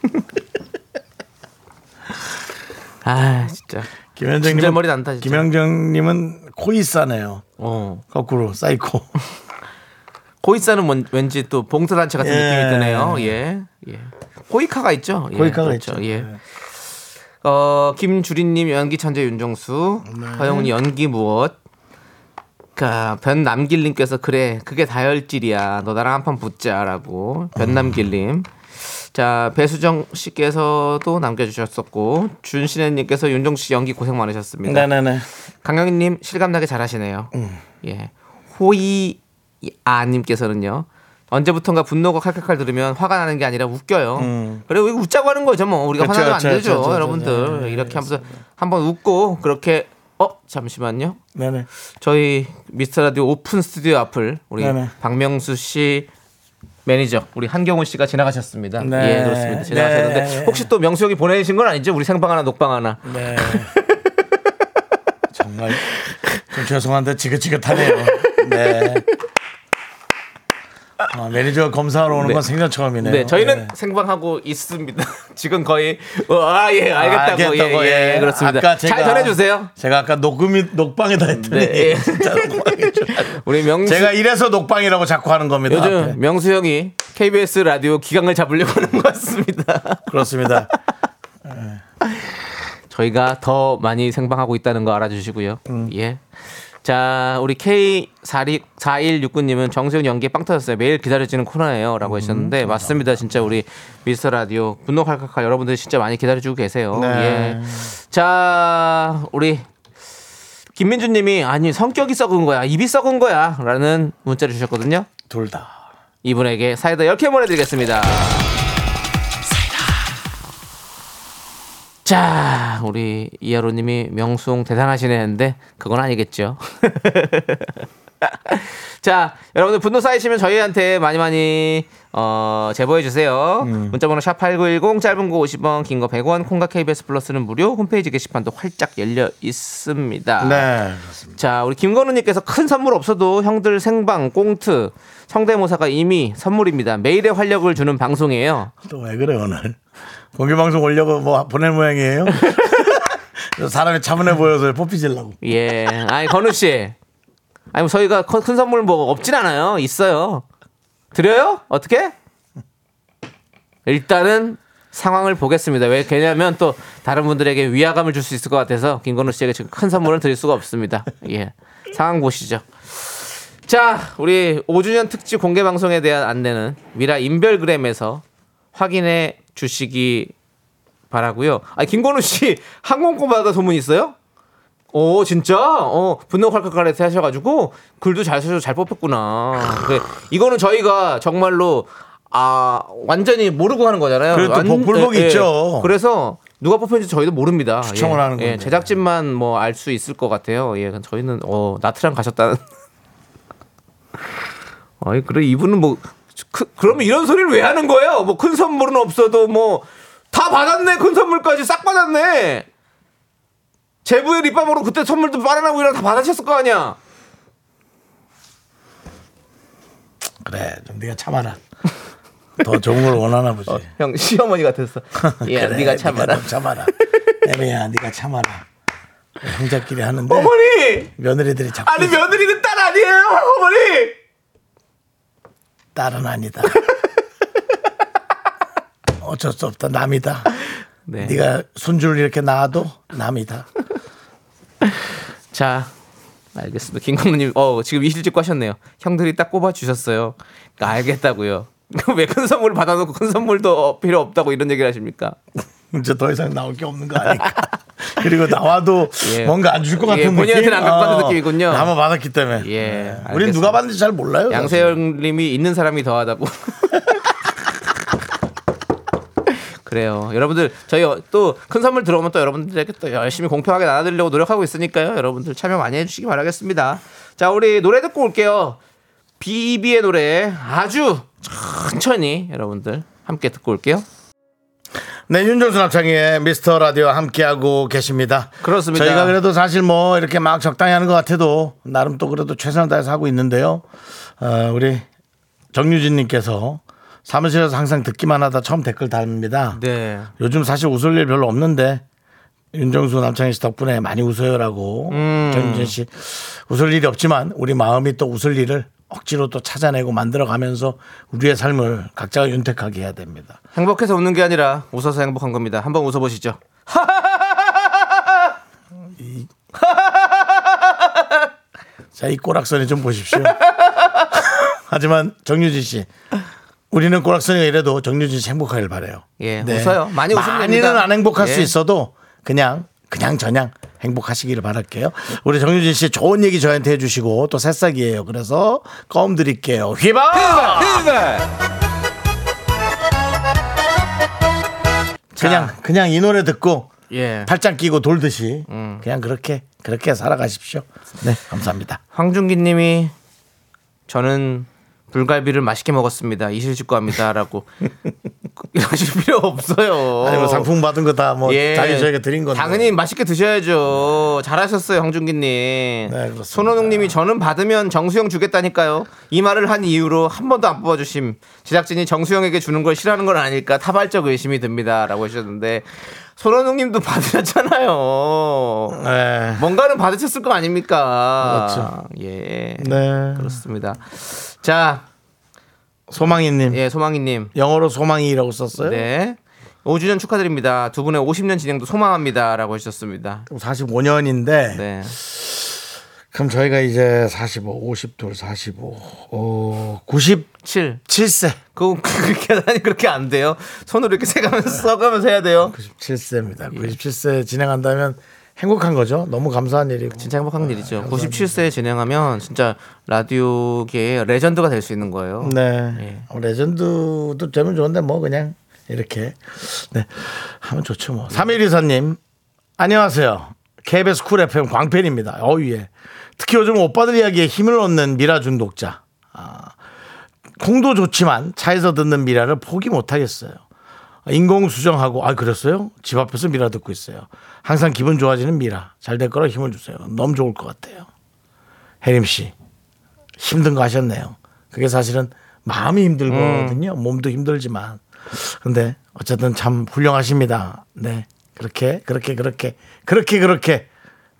아 진짜 김현정님 진절머리 난다, 진짜. 김현정님은 코이 싸네요. 어 거꾸로 사이코. 코이사는 뭔- 왠지 또 봉사단체 같은 예. 느낌이 드네요. 예 예. 코이카가 있죠. 예, 코이카가 그렇죠. 있죠. 예. 네. 어, 김주리님 연기 천재 윤정수, 네. 허영훈 연기 무엇? 그 변남길님께서 그래 그게 다혈질이야 너 나랑 한 판 붙자라고 변남길님 자 배수정 씨께서도 남겨주셨었고 준신혜님께서 윤정 씨 연기 고생 많으셨습니다 네네네. 강영희님 실감나게 잘하시네요 예 호이 아님께서는요 언제부턴가 분노가 칼칼칼 들으면 화가 나는 게 아니라 웃겨요. 그래 왜 웃자고 하는 거죠 뭐 우리가 그쵸, 화나면 안 되죠 그쵸, 그쵸, 여러분들 네, 네, 이렇게 하면서 한번 웃고 그렇게 어 잠시만요 네네. 저희 미스터 라디오 오픈 스튜디오 앞을 우리 네네. 박명수 씨 매니저 우리 한경훈 씨가 지나가셨습니다. 네. 예 그렇습니다 지나가셨는데 네. 혹시 또 명수 형이 보내신 건 아니죠? 우리 생방 하나 녹방 하나 네. 정말 좀 죄송한데 지긋지긋하네요. 네. 아, 매니저 검사하러 오는 네. 건 생전 처음이네요. 네, 저희는 네. 생방하고 있습니다. 지금 거의 아예 알겠다고, 알겠다고, 예, 예, 예. 그렇습니다. 아까 잘 제가- 전해주세요. 제가 아까 녹음이 녹방이다 했더니 네, 예. 진짜. 우리 명수 제가 이래서 녹방이라고 자꾸 하는 겁니다. 요즘 앞에. 명수 형이 KBS 라디오 기강을 잡으려고 하는 것 같습니다. 그렇습니다. 저희가 더 많이 생방하고 있다는 거 알아주시고요. 음. 예. 자, 우리 K4169님은 정세훈 연기에 빵 터졌어요. 매일 기다려지는 코너예요. 음, 라고 하셨는데, 맞습니다. 진짜 우리 미스터 라디오, 분노 칼칼칼 여러분들 진짜 많이 기다려주고 계세요. 네. 예. 자, 우리 김민주 님이, 아니, 성격이 썩은 거야. 입이 썩은 거야. 라는 문자를 주셨거든요. 둘 다. 이분에게 사이다 10개 보내드리겠습니다. 자, 우리 이하로님이 명수홍 대단하시네 했는데 그건 아니겠죠. 자, 여러분들 분노 쌓이시면 저희한테 많이 많이 어, 제보해 주세요. 문자번호 샵 #8910 짧은 거 50원, 긴 거 100원, 콩과 KBS 플러스는 무료. 홈페이지 게시판도 활짝 열려 있습니다. 네. 자, 우리 김건우님께서 큰 선물 없어도 형들 생방, 꽁트, 성대모사가 이미 선물입니다. 매일의 활력을 주는 방송이에요. 또 왜 그래 오늘? 공개 방송 올려고 뭐 보낼 모양이에요? 사람이 차분해 보여서 뽑히질라고. 예. 아니, 건우 씨. 아니, 뭐 저희가 커- 큰 선물 뭐 없진 않아요. 있어요. 드려요? 어떻게? 일단은 상황을 보겠습니다. 왜? 왜냐면 또 다른 분들에게 위화감을 줄 수 있을 것 같아서 김건우 씨에게 지금 큰 선물은 드릴 수가 없습니다. 예. 상황 보시죠. 자, 우리 5주년 특집 공개 방송에 대한 안내는 미라 인별그램에서 확인해 주시기 바라고요. 아 김건우 씨 항공권마다 소문 있어요? 오 진짜? 어 분노 칼칼칼에서 하셔가지고 글도 잘 쓰셔서 잘 뽑혔구나. 그래, 이거는 저희가 정말로 아 완전히 모르고 하는 거잖아요. 그래도 완- 복- 불복이 있죠. 그래서 누가 뽑혔는지 저희도 모릅니다. 추첨을 예, 하는 예, 건데. 제작진만 뭐 알 수 있을 것 같아요. 예, 저희는 어 나트랑 가셨다는. 아니 그래 이분은 뭐 그, 그러면 이런 소리를 왜 하는 거예요? 뭐 큰 선물은 없어도 뭐 다 받았네 큰 선물까지 싹 받았네. 제부의 립밤으로 그때 선물도 빨아나고 이런 다 받으셨을 거 아니야. 그래 좀 네가 참아라. 더 좋은 걸 원하나 보지. 형 시어머니 같았어. 예, 그래, 네가 참아라. 좀 참아라. 애매야 네가 참아라. 형제끼리 하는데 어머니, 며느리들이 자꾸 아니 며느리는 딸 아니에요, 어머니. 딸은 아니다. 어쩔 수 없다. 남이다. 네. 네가 손주를 이렇게 낳아도 남이다. 자, 알겠습니다. 김광민님, 어 지금 이실직고 하셨네요. 형들이 딱 꼽아 주셨어요. 그러니까 알겠다고요. 왜 큰 선물을 받아놓고 큰 선물도 필요 없다고 이런 얘기를 하십니까? 이제 더 이상 나올 게 없는 거 아닐까. 그리고 나와도 예. 뭔가 안 줄 것 같은 예, 느낌. 본인한테는 안 받는 느낌이군요. 나만 받았기 때문에. 예, 네. 우린. 누가 받는지 잘 몰라요. 양세형님이 있는 사람이 더하다고. 그래요. 여러분들 저희 또 큰 선물 들어오면 또 여러분들에게 또 열심히 공평하게 나눠드리려고 노력하고 있으니까요. 여러분들 참여 많이 해주시기 바라겠습니다. 자, 우리 노래 듣고 올게요. 비비의 노래 아주 천천히 여러분들 함께 듣고 올게요. 네, 윤정수 남창희의 미스터 라디오 함께하고 계십니다. 그렇습니다. 저희가 그래도 사실 뭐 이렇게 막 적당히 하는 것 같아도 나름 또 그래도 최선을 다해서 하고 있는데요. 어, 우리 정유진님께서 사무실에서 항상 듣기만 하다 처음 댓글 달입니다. 네. 요즘 사실 웃을 일 별로 없는데 윤정수 남창희 씨 덕분에 많이 웃어요라고 음. 정유진 씨 웃을 일이 없지만 우리 마음이 또 웃을 일을 억지로 또 찾아내고 만들어가면서 우리의 삶을 각자가 윤택하게 해야 됩니다. 행복해서 웃는 게 아니라 웃어서 행복한 겁니다. 한번 웃어보시죠. 자, 이 꼬락선이 좀 보십시오. 하지만 정유진 씨, 우리는 꼬락선이가 이래도 정유진 씨 행복하길 바래요. 예, 웃어요. 많이 웃으면 많이는. 안 행복할 수 예. 있어도 그냥 그냥 저냥 행복하시기를 바랄게요. 우리 정유진 씨 좋은 얘기 저한테 해주시고 또 새싹이에요. 그래서 껌 드릴게요. 휘바! 그냥 그냥 이 노래 듣고 예. 팔짱 끼고 돌듯이 음. 그냥 그렇게 그렇게 살아가십시오. 네, 감사합니다. 황준기 님이 저는 불갈비를 맛있게 먹었습니다. 이실직고 합니다라고 이러실 필요 없어요. 아니 뭐 상품 받은 거 다뭐 예. 자기 저희가 드린 건데. 당연히 맛있게 드셔야죠. 잘하셨어요, 황준기님. 네, 그렇습니다. 손원웅님이 저는 받으면 정수영 주겠다니까요. 이 말을 한 이유로 한 번도 안 뽑아주심. 제작진이 정수영에게 주는 걸 싫어하는 건 아닐까 타발적 의심이 듭니다라고 하셨는데 손원웅님도 받으셨잖아요. 네. 뭔가는 받으셨을 거 아닙니까? 그렇죠. 예. 네. 그렇습니다. 자, 소망이님 예, 소망이님. 영어로 소망이라고 썼어요. 네. 5주년 축하드립니다. 두 분의 50년 진행도 소망합니다라고 하셨습니다. 45년인데 네. 그럼 저희가 이제 45, 50돌 45, 어, 97세. 7. 그거 하다니 그렇게 안 돼요. 손으로 이렇게 세가면서 써가면서 해야 돼요. 97세입니다. 예. 97세 진행한다면 행복한 거죠. 너무 감사한 일이고. 진짜 행복한 일이죠. 97세 진행하면 진짜 라디오계의 레전드가 될 수 있는 거예요. 네. 예. 어, 레전드도 되면 좋은데 뭐 그냥 이렇게 네 하면 좋죠 뭐. 3124님 안녕하세요. KBS 쿨 FM 광팬입니다. 어우 예. 특히 요즘 오빠들 이야기에 힘을 얻는 미라 중독자. 아, 콩도 좋지만 차에서 듣는 미라를 포기 못 하겠어요. 인공 수정하고 아 그랬어요? 집 앞에서 미라 듣고 있어요. 항상 기분 좋아지는 미라. 잘 될 거라 힘을 주세요. 너무 좋을 것 같아요. 혜림 씨 힘든 거 하셨네요. 그게 사실은 마음이 힘들거든요. 몸도 힘들지만. 근데 어쨌든 참 훌륭하십니다. 네. 그렇게, 그렇게, 그렇게, 그렇게, 그렇게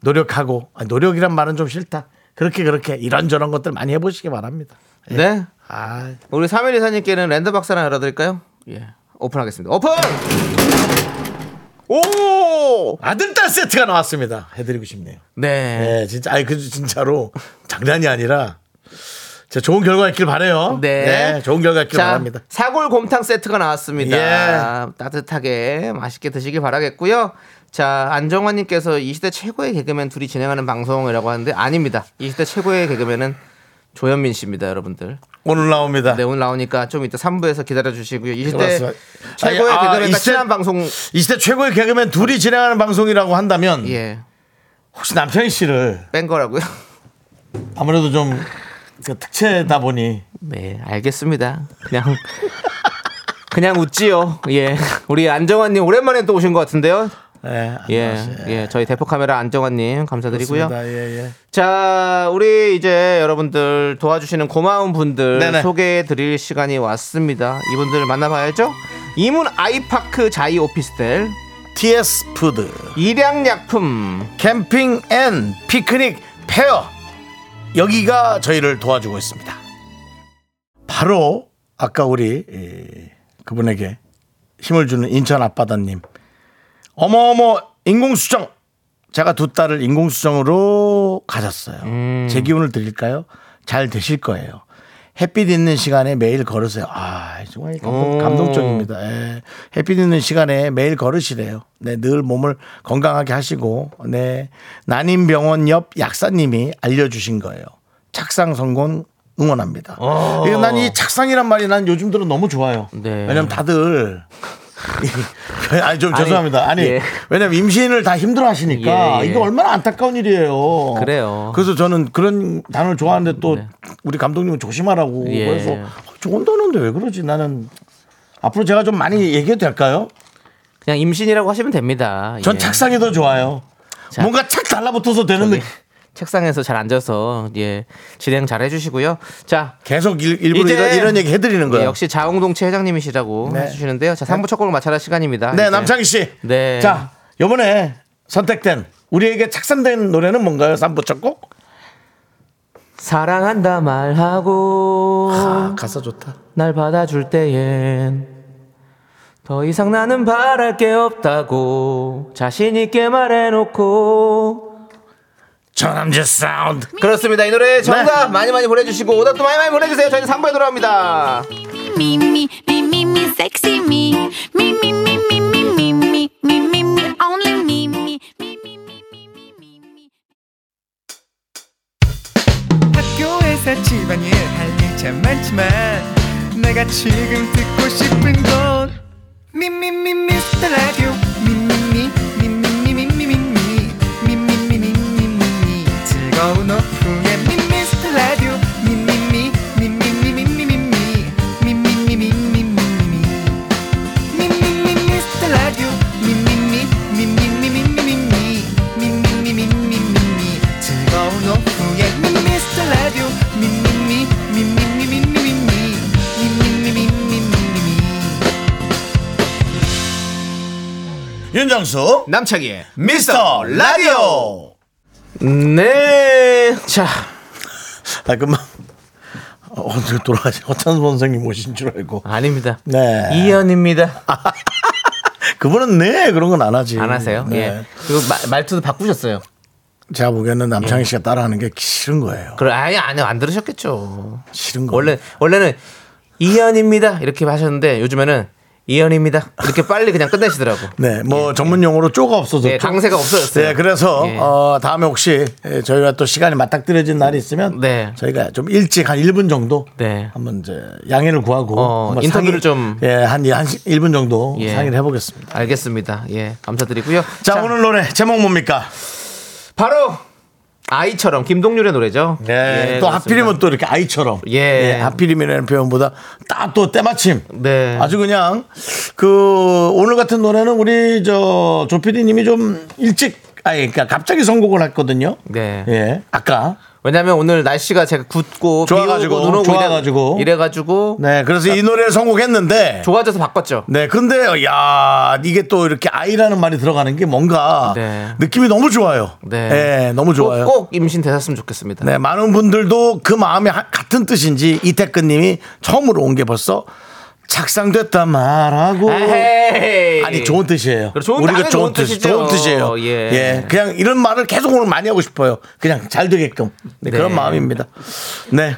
노력하고, 아니, 노력이란 말은 좀 싫다. 그렇게, 그렇게 이런저런 것들 많이 해보시기 바랍니다. 예. 네. 아, 우리 3일2사님께는 랜드박스 하나 열어드릴까요? 예. 오픈하겠습니다. 오픈! 오! 아들딸 세트가 나왔습니다. 해드리고 싶네요. 네. 네, 진짜, 아니, 그, 진짜로 장난이 아니라 자, 좋은 결과 있길 바래요. 네. 좋은 결과 있길 자, 바랍니다. 사골 곰탕 세트가 나왔습니다. 예. 따뜻하게 맛있게 드시길 바라겠고요. 자, 안정환 님께서 이 시대 최고의 개그맨 둘이 진행하는 방송이라고 하는데 아닙니다. 이 시대 최고의 개그맨은 조현민 씨입니다, 여러분들. 오늘 나옵니다. 네, 오늘 나오니까 좀 이따 3부에서 기다려 주시고요. 이 시대. 최고의 아니, 아, 개그맨과 친한 방송 이 시대 최고의 개그맨 둘이 진행하는 방송이라고 한다면 예. 혹시 남창희 씨를 뺀 거라고요? 아무래도 좀 그 특채다 보니 네, 알겠습니다. 그냥 그냥 웃지요. 예. 우리 안정환 님 오랜만에 또 오신 것 같은데요. 예, 예. 예, 저희 대포 카메라 안정환님 감사드리고요. 예, 예. 자, 우리 이제 여러분들 도와주시는 고마운 분들 네네. 소개해 드릴 시간이 왔습니다. 이분들 만나봐야죠. 이문 아이파크 자이 오피스텔, TS 푸드, 일양약품, Camping and Picnic Fair 여기가 저희를 도와주고 있습니다. 바로 아까 우리 에, 그분에게 힘을 주는 인천 앞바다님 어머어머 인공수정 제가 두 딸을 인공수정으로 가졌어요. 제 기운을 드릴까요? 잘 되실 거예요. 햇빛 있는 시간에 매일 걸으세요. 아, 정말 감동, 감동 적입니다. 예. 햇빛 있는 시간에 매일 걸으시래요. 네, 늘 몸을 건강하게 하시고, 네. 난임병원 옆 약사님이 알려주신 거예요. 착상 성공 응원합니다. 난이 착상이란 말이 난 요즘 들어 너무 좋아요. 네. 왜냐면 다들 아니 좀 죄송합니다. 아니 예. 왜냐면 임신을 다 힘들어 하시니까 예, 예. 이게 얼마나 안타까운 일이에요. 그래요. 그래서 저는 그런 단어를 좋아하는데 또 네. 우리 감독님은 조심하라고 예. 그래서 좋은 단어인데 왜 그러지? 나는 앞으로 제가 좀 많이 얘기해도 될까요? 그냥 임신이라고 하시면 됩니다. 전 예. 착상이 더 좋아요. 자. 뭔가 착 달라붙어서 되는 저기 느 책상에서 잘 앉아서 예 진행 잘 해주시고요. 자 계속 일, 일부러 이런, 이런 얘기 해드리는 예, 거예요. 역시 자웅동체 회장님이시라고 네. 해주시는데요. 자 3부 첫 곡을 맞춰라 시간입니다. 네, 이제. 남창희 씨. 네. 자, 요번에 선택된 우리에게 착상된 노래는 뭔가요? 3부 첫 곡? 사랑한다 말하고 아, 가사 좋다. 날 받아줄 때엔 더 이상 나는 바랄 게 없다고 자신 있게 말해놓고 전남자 사운드. 그렇습니다. 이 노래 정답 네. 많이 많이 보내주시고 오답도 많이 많이 보내주세요. 저희는 3부에 돌아옵니다. 학교에서 집안일 할일참 많지만 내가 지금 듣고 싶은 건 미미미 미스터 라디오. 윤정수. 남창희의 미스터 라디오. 네 자 아, 금방. 어, 언제 돌아가신 허찬 선생님 오신 줄 알고. 아닙니다 네. 이현입니다 그분은 네, 그런 건 안 하지. 안 하세요 네. 예 그리고 마- 말투도 바꾸셨어요 제가 보기에는 남창희 씨가 따라하는 게 싫은 거예요. 그래 아예 안, 안 들으셨겠죠 싫은 거. 원래 원래는 이현입니다 이렇게 하셨는데 요즘에는 이현입니다 이렇게 빨리 그냥 끝내시더라고 네, 뭐 전문 용어로 쪼가 없어졌죠. 예, 강세가 없어졌어요. 네, 그래서 예. 어, 다음에 혹시 예, 저희가 또 시간이 맞닥뜨려진 날이 있으면 네. 저희가 좀 일찍 한 1분 정도 네. 한번 이제 양해를 구하고 어, 인터뷰를 상의- 좀- 예, 한, 한 1분 정도 예. 상의를 해 보겠습니다. 알겠습니다. 예, 감사드리고요. 자, 오늘 노래 제목 뭡니까? 바로 아이처럼 김동률의 노래죠. 네, 예, 또 그렇습니다. 하필이면 또 이렇게 아이처럼. 예. 하필이면이라는 표현보다 딱 또 때마침. 네. 아주 그냥 그 오늘 같은 노래는 우리 저 조피디님이 좀 일찍 아니 그러니까 갑자기 선곡을 했거든요. 네. 예. 아까. 왜냐하면 오늘 날씨가 제가 굳고 좋아가지고, 비 오고 눈 오고 좋아가지고. 이래, 이래 가지고 네. 그래서 이 노래를 선곡했는데 좋아져서 바꿨죠. 네. 근데 야, 이게 또 이렇게 아이라는 말이 들어가는 게 뭔가 네. 느낌이 너무 좋아요. 네. 네, 너무 좋아요. 꼭, 꼭 임신 되셨으면 좋겠습니다. 네, 많은 분들도 그 마음이 하- 같은 뜻인지 이태근 님이 처음으로 온 게 벌써 착상됐다 말하고 에헤이. 아니 좋은 뜻이에요. 그래, 좋은- 우리가 좋은 뜻. 좋은 뜻이에요. 예. 그냥 이런 말을 계속 오늘 많이 하고 싶어요. 그냥 잘 되게끔 네, 그런 네. 마음입니다. 네,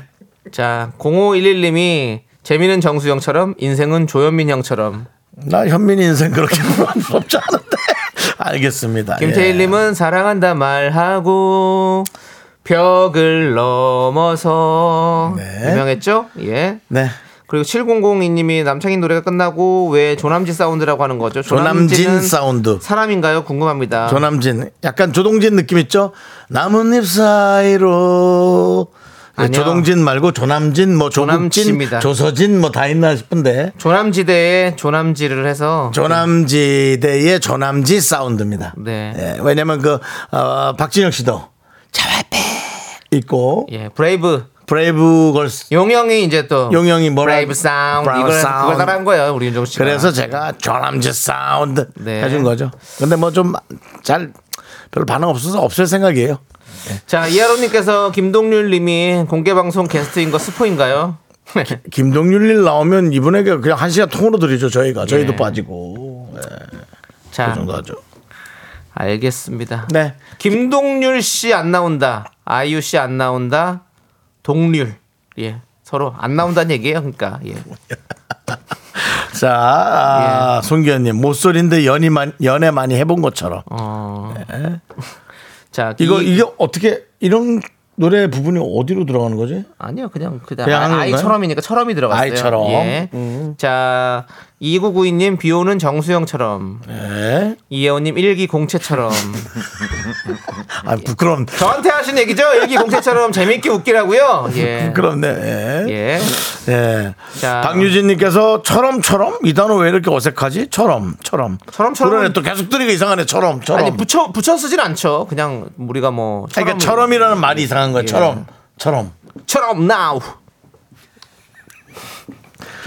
자, 0511님이 재미는 정수영처럼 인생은 조현민 형처럼. 나 현민 인생 그렇게 부럽지 않은데. 알겠습니다. 예. 김태일님은 사랑한다 말하고 벽을 넘어서 네. 유명했죠? 예. 네. 그리고 7002님이 남창인 노래가 끝나고 왜 조남지 사운드라고 하는 거죠? 조남진 사운드. 사람인가요? 궁금합니다. 조남진. 약간 조동진 느낌 있죠? 나뭇잎 사이로. 네, 아니요. 조동진 말고 조남진, 뭐 조남지입니다. 조서진 뭐 다 있나 싶은데 조남지대에 조남지를 해서 조남지대의 조남지 사운드입니다. 네. 예, 왜냐면 그 어, 박진영 씨도 자활배 있고 예, 브레이브 브레이브 걸스 용영이 이제 또 용영이 뭐라 브레이브 사운드 브라운 이걸 사운드. 그걸 따라한 거예요 우리 윤종 씨가 그래서 제가 조남지 사운드 네. 해준 거죠. 근데 뭐 좀 잘 별로 반응 없어서 없을 생각이에요. 자 이하로님께서 김동률님이 공개 방송 게스트인 거 스포인가요? 김동률 나오면 이분에게 그냥 한 시간 통으로 드리죠 저희가 저희도 예. 빠지고 예, 자그 정도 하죠. 알겠습니다. 네. 김동률 씨 안 나온다. 아이유 씨 안 나온다. 동률 예 서로 안 나온다는 얘기예요. 그러니까 예. 자, 아, 송기현님 모쏠인데 연이 많, 연애 많이 해본 것처럼 어. 자 이거 이- 이게 어떻게 이런 노래 부분이 어디로 들어가는 거지? 아니요 그냥 그냥 그냥 아? 아이처럼이니까 처럼이 들어갔어요. 아이처럼. 예. 자 2992님 비 오는 정수영처럼 네. 이혜원님 일기 공채처럼 아 부끄럼 저한테 하신 얘기죠? 일기 공채처럼 재밌게 웃기라고요. 예. 부끄럽네. 예. 예. 예. 자. 박유진님께서 처럼처럼 이 단어 왜 이렇게 어색하지? 처럼, 처럼. 처럼처럼은- 그러네 또 계속 들으니까 이상하네. 처럼, 처럼. 아니 붙여 붙여 쓰진 않죠. 그냥 우리가 뭐 그러니까 처럼을- 처럼이라는 말이 이상한 거예요. 예. 처럼, 처럼. 처럼 now.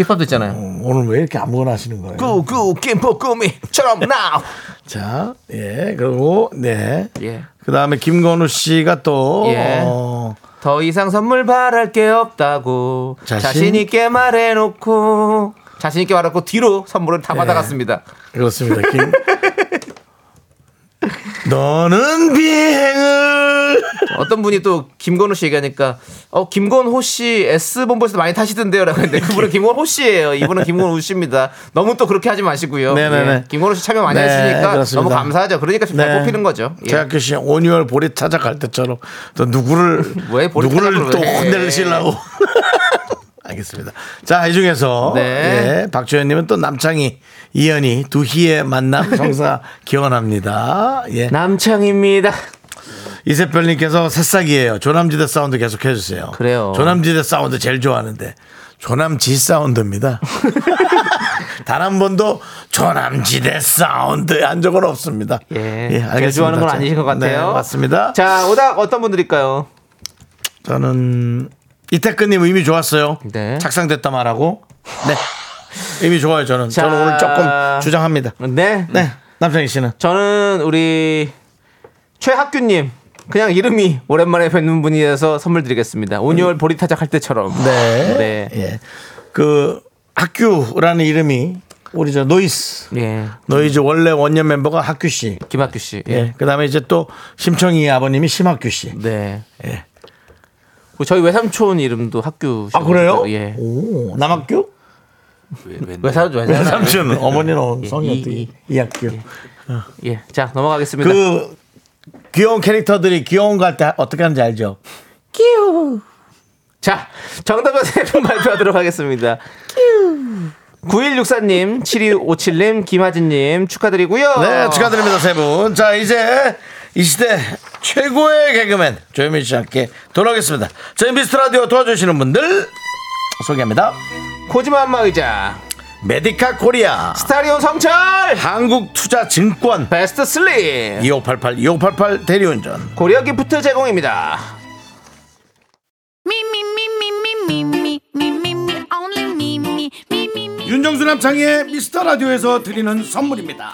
힙합도 있잖아요. 오늘 왜 이렇게 아무거나 하시는 거예요? 꾸꾸 김포꾸미처럼 now. 자, 예, 그리고 네. 예. 그 다음에 김건우 씨가 또 예. 어, 더 이상 선물 바랄 게 없다고 자신? 자신, 있게 말해놓고 자신 있게 말하고 뒤로 선물을 다 받아갔습니다. 그렇습니다. 김 너는 비행을 어떤 분이 또 김건우 씨 얘기하니까 어 김건호 씨 S 본부에서 많이 타시던데요라고 했는데 그분은 김건호 씨예요. 이분은 김건호 씨입니다. 너무 또 그렇게 하지 마시고요. 네네네. 예. 김건호 씨 참여 많이 네, 하시니까 그렇습니다. 너무 감사하죠. 그러니까 좀잘 뽑히는 거죠. 예. 제가 씨 온유월 보리 찾아갈 때처럼 또 누구를 왜 보리 누구를 또. 혼내시려고 알겠습니다. 자, 이 중에서 네. 예, 박주현님은 또 남창희, 이현희 두 희의 만남 성사 기원합니다. 예. 남창희입니다. 이세별님께서 새싹이에요. 조남지대 사운드 계속 해주세요. 그래요. 조남지대 사운드 제일 좋아하는데 조남지대 사운드입니다. 단 한 번도 조남지대 사운드 한 적은 없습니다. 예. 알겠습니다. 제일 좋아하는 건 아니신 것 같아요. 네, 맞습니다. 자 오답 어떤 분들일까요? 저는 이태근님 의미 좋았어요. 네. 착상됐다 말하고. 네. 의미 좋아요, 저는. 자. 저는 오늘 조금 주장합니다. 네. 네. 남창희 씨는. 저는 우리 최학규님 그냥 이름이 오랜만에 뵙는 분이어서 선물 드리겠습니다. 오뉴월 보리타작 할 때처럼. 네. 네. 예. 그 학규라는 이름이 우리 저 노이스. 예. 노이즈 원래 원년 멤버가 학규 씨. 김학규 씨. 예. 예. 그다음에 이제 또 심청이 아버님이 심학규 씨. 네. 예. 저희 외삼촌 이름도 학규. 아 그래요? 예. 오 남학규? 외삼촌 외삼촌. 삼촌 어머니는 성이 이- 어떻게 이- 이학규. 예. 자 넘어가겠습니다. 그 귀여운 캐릭터들이 귀여운 거 할 때 어떻게 하는지 알죠? 자, 정답은 세분 발표하도록 하겠습니다. 9164님, 7257님, 김하진님 축하드리고요. 네, 축하드립니다, 세 분. 자, 이제 이 시대 최고의 개그맨 조현민 씨와 함께 돌아오겠습니다. 저희 미스터 라디오 도와주시는 분들 소개합니다. 코지마 안마 의자. 메디카 코리아 스타리온 성철 한국투자증권 베스트 슬립 2588 2588 대리운전 고려 기프트 제공입니다 윤정수 남창희의 미스터 라디오에서 드리는 선물입니다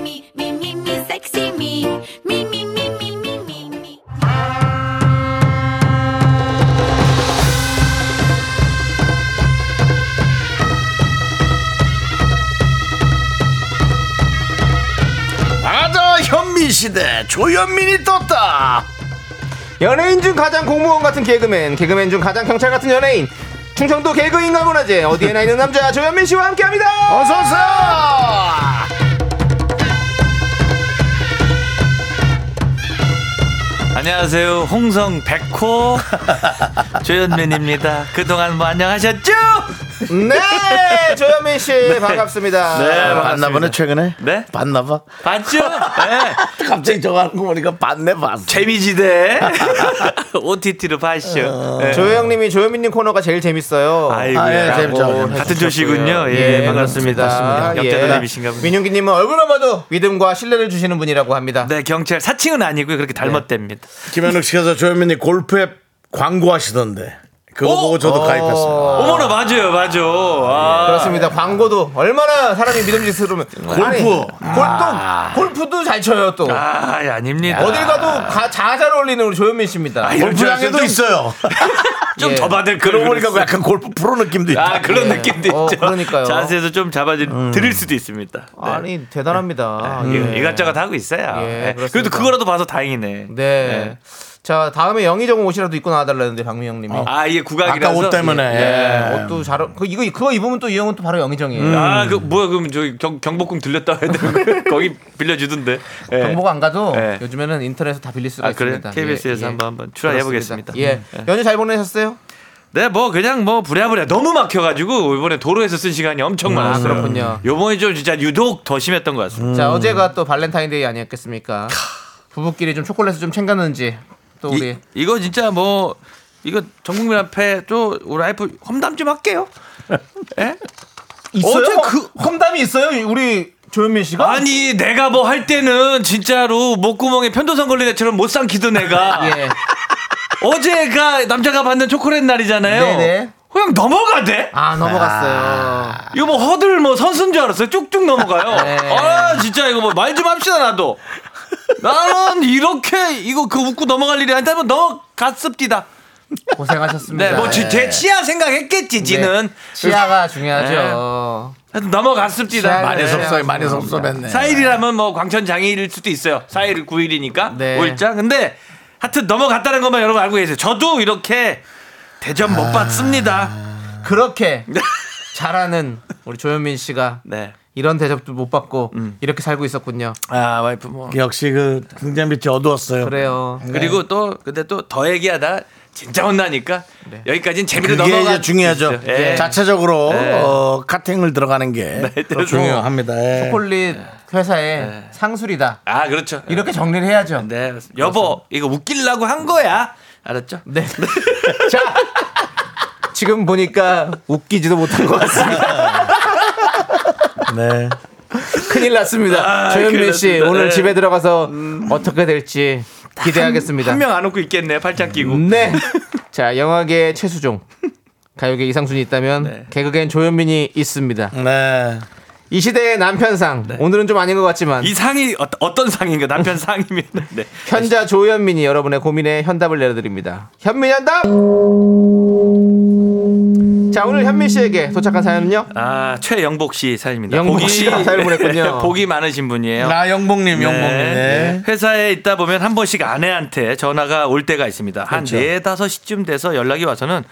현미시대 조현민이 떴다 연예인 중 가장 공무원 같은 개그맨 개그맨 중 가장 경찰 같은 연예인 충청도 개그 인간문화재 어디에나 있는 남자 조현민 씨와 함께합니다 어서오세요 안녕하세요. 홍성 백호 조현민입니다. 그동안 뭐 안녕하셨죠? 네 조현민 씨 반갑습니다 네, 봤나 보네 최근에 네? 봤나 봐 봤죠? 네. 갑자기 저거 하는 거 보니까 봤네 봤어 재미지대 OTT로 봤죠. 네. 조영님이 조현민님 코너가 제일 재밌어요 아이고 아, 예, 재밌죠. 같은. 조시군요. 예, 반갑습니다. 그렇습니다. 역대드립이신가 보네. 민윤기님은 얼굴만 봐도 믿음과 신뢰를 주시는 분이라고 합니다. 네, 경찰 사칭은 아니고요. 그렇게 닮았답니다. 김현욱 씨께서 조현민이 골프앱 광고하시던데 그거 보고 저도 가입했습니다 어머나 맞아요, 맞아. 아, 그렇습니다. 광고도 얼마나 사람이 믿음직스러우면 골프. 골프 골프도 잘 쳐요 또. 아, 예, 아닙니다. 어딜 가도 가, 잘 어울리는 우리 조현민 씨입니다. 아, 이럴 줄 골프장에도 알았어요. 있어요 좀 예. 더 받을 그러고 보니까 약간 골프 프로 느낌도 있다 아 그런 예. 느낌도 어, 있죠. 그러니까요. 자세도 좀 잡아드릴 수도 있습니다. 네. 아니 대단합니다. 이- 예. 이것저것 하고 있어요. 예, 네. 그렇습니다. 그래도 그거라도 봐서 다행이네. 네. 자 다음에 영희정 옷이라도 입고 나와달라는데 박미영님이. 아 이게 국악이라서. 아까 옷 때문에 예, 옷도 잘 어- 그 이거 그거 입으면 또 이 형은 또 바로 영희정이에요. 아, 그 뭐야 그럼 저기 경, 경복궁 들렸다 해야 되는 거기 빌려주던데. 예. 경복 안 가도 예. 요즘에는 인터넷에서 다 빌릴 수가 아 그래? 있습니다. KBS에서 예, 예. 한번 한번 출연해 보겠습니다. 예. 연휴 잘 보내셨어요? 네, 뭐 그냥 뭐 부랴부랴 너무 막혀가지고 이번에 도로에서 쓴 시간이 엄청 아, 많았어요. 그렇군요. 요번에 좀 진짜 유독 더 심했던 것 같습니다. 자 어제가 또 발렌타인데이 아니었겠습니까? 부부끼리 좀 초콜릿을 좀 챙겼는지 또 우리 이, 이거 진짜 뭐 이거 전 국민 앞에 또 우리 와이프 험담 좀 할게요. 예? 있어요? 그- 험담이 있어요? 우리 조현민 씨가? 아니 내가 뭐 할 때는 진짜로 목구멍에 편도선 걸린 애처럼 못 삼키던 애가 예. 어제가 남자가 받는 초콜릿 날이잖아요. 네네. 그냥 넘어가대? 아 넘어갔어요. 이거 뭐 허들 뭐 선수인 줄 알았어요. 쭉쭉 넘어가요. 네. 아 진짜 이거 뭐 말 좀 합시다 나도. 나는 이렇게 이거 그 웃고 넘어갈 일이 아닌데 한번 넘어갔습니다. 고생하셨습니다. 네, 뭐제 치아 생각했겠지, 지는. 네. 치아가 중요하죠. 하여튼 넘어갔습니다. 많이 네, 섭섭해 많이. 섭섭했네 4일이라면 뭐 광천 장애일 수도 있어요. 4일 9일이니까 네. 5일장. 근데 하여튼 넘어갔다는 것만 여러분 알고 계세요. 저도 이렇게 대접 못 받습니다. 그렇게 잘하는 우리 조현민 씨가 네. 이런 대접도 못 받고 이렇게 살고 있었군요. 아 와이프 뭐 역시 그 등잔빛이 어두웠어요 그래요. 그리고 또 근데 또 더 얘기하다 진짜 혼나니까 여기까지는 재미로 넘어가 이제 중요하죠 예. 자체적으로 네. 어, 카팅을 들어가는 게 그래서- 중요합니다 예. 초콜릿 회사의 상술이다. 아 그렇죠. 이렇게 정리를 해야죠. 네 여보 이거 웃기려고 한 거야 알았죠? 네. 자, 지금 보니까 웃기지도 못한 것 같습니다. 네. 큰일 났습니다. 아, 조현민 씨 났습니다. 오늘 네. 집에 들어가서 어떻게 될지 기대하겠습니다. 한 명 안 웃고 있겠네 팔짱 끼고. 네. 자, 영화계 최수종. 가요계 이상순이 있다면 네. 개그계엔 조현민이 있습니다. 네. 이 시대의 남편상 오늘은 좀 아닌 것 같지만 이 상이 어, 어떤 상인가 남편 상이면 네. 현자 조현민이 여러분의 고민에 현답을 내려드립니다. 현민 현답. 자 오늘 현민 씨에게 도착한 사연은요. 아 최영복 씨 사연입니다. 영복 씨가 사연을 보냈군요. 복이 많으신 분이에요. 나 영봉님 영봉님 네. 회사에 있다 보면 한 번씩 아내한테 전화가 올 때가 있습니다. 한 그렇죠. 네 다섯 시쯤 돼서 연락이 와서는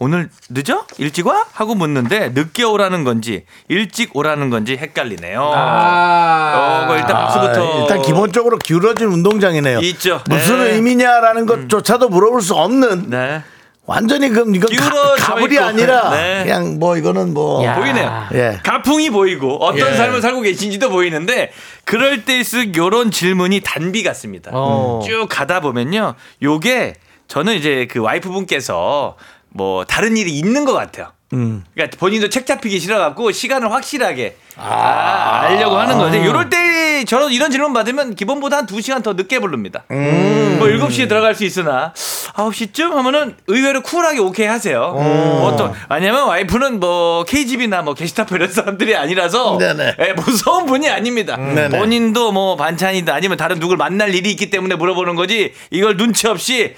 오늘 늦어? 일찍 와? 하고 묻는데 늦게 오라는 건지 일찍 오라는 건지 헷갈리네요. 아, 어, 거 일단 박수부터. 아, 일단 기본적으로 기울어진 운동장이네요. 있죠. 무슨 네. 의미냐라는 것조차도 물어볼 수 없는 네. 완전히 그럼 이건 가, 불이 있고. 아니라 네. 그냥 뭐 이거는 뭐 야. 보이네요. 예. 가풍이 보이고 어떤 예. 삶을 살고 계신지도 보이는데 그럴 때일수록 요런 질문이 단비 같습니다. 어. 쭉 가다 보면요. 요게 저는 이제 그 와이프분께서 뭐 다른 일이 있는 것 같아요. 음. 그러니까 본인도 책 잡히기 싫어갖고 시간을 확실하게 아, 알려고 하는 거지. 이럴 때 저런 이런 질문 받으면 기본보다 한 2시간 더 늦게 부릅니다. 뭐 7시에 들어갈 수 있으나 9시쯤 하면은 의외로 쿨하게 오케이 하세요. 어떤 아니면 와이프는 뭐 KGB나 뭐 게시타프 이런 사람들이 아니라서. 예, 무서운 분이 아닙니다. 네네. 본인도 뭐 반찬이다 아니면 다른 누굴 만날 일이 있기 때문에 물어보는 거지 이걸 눈치 없이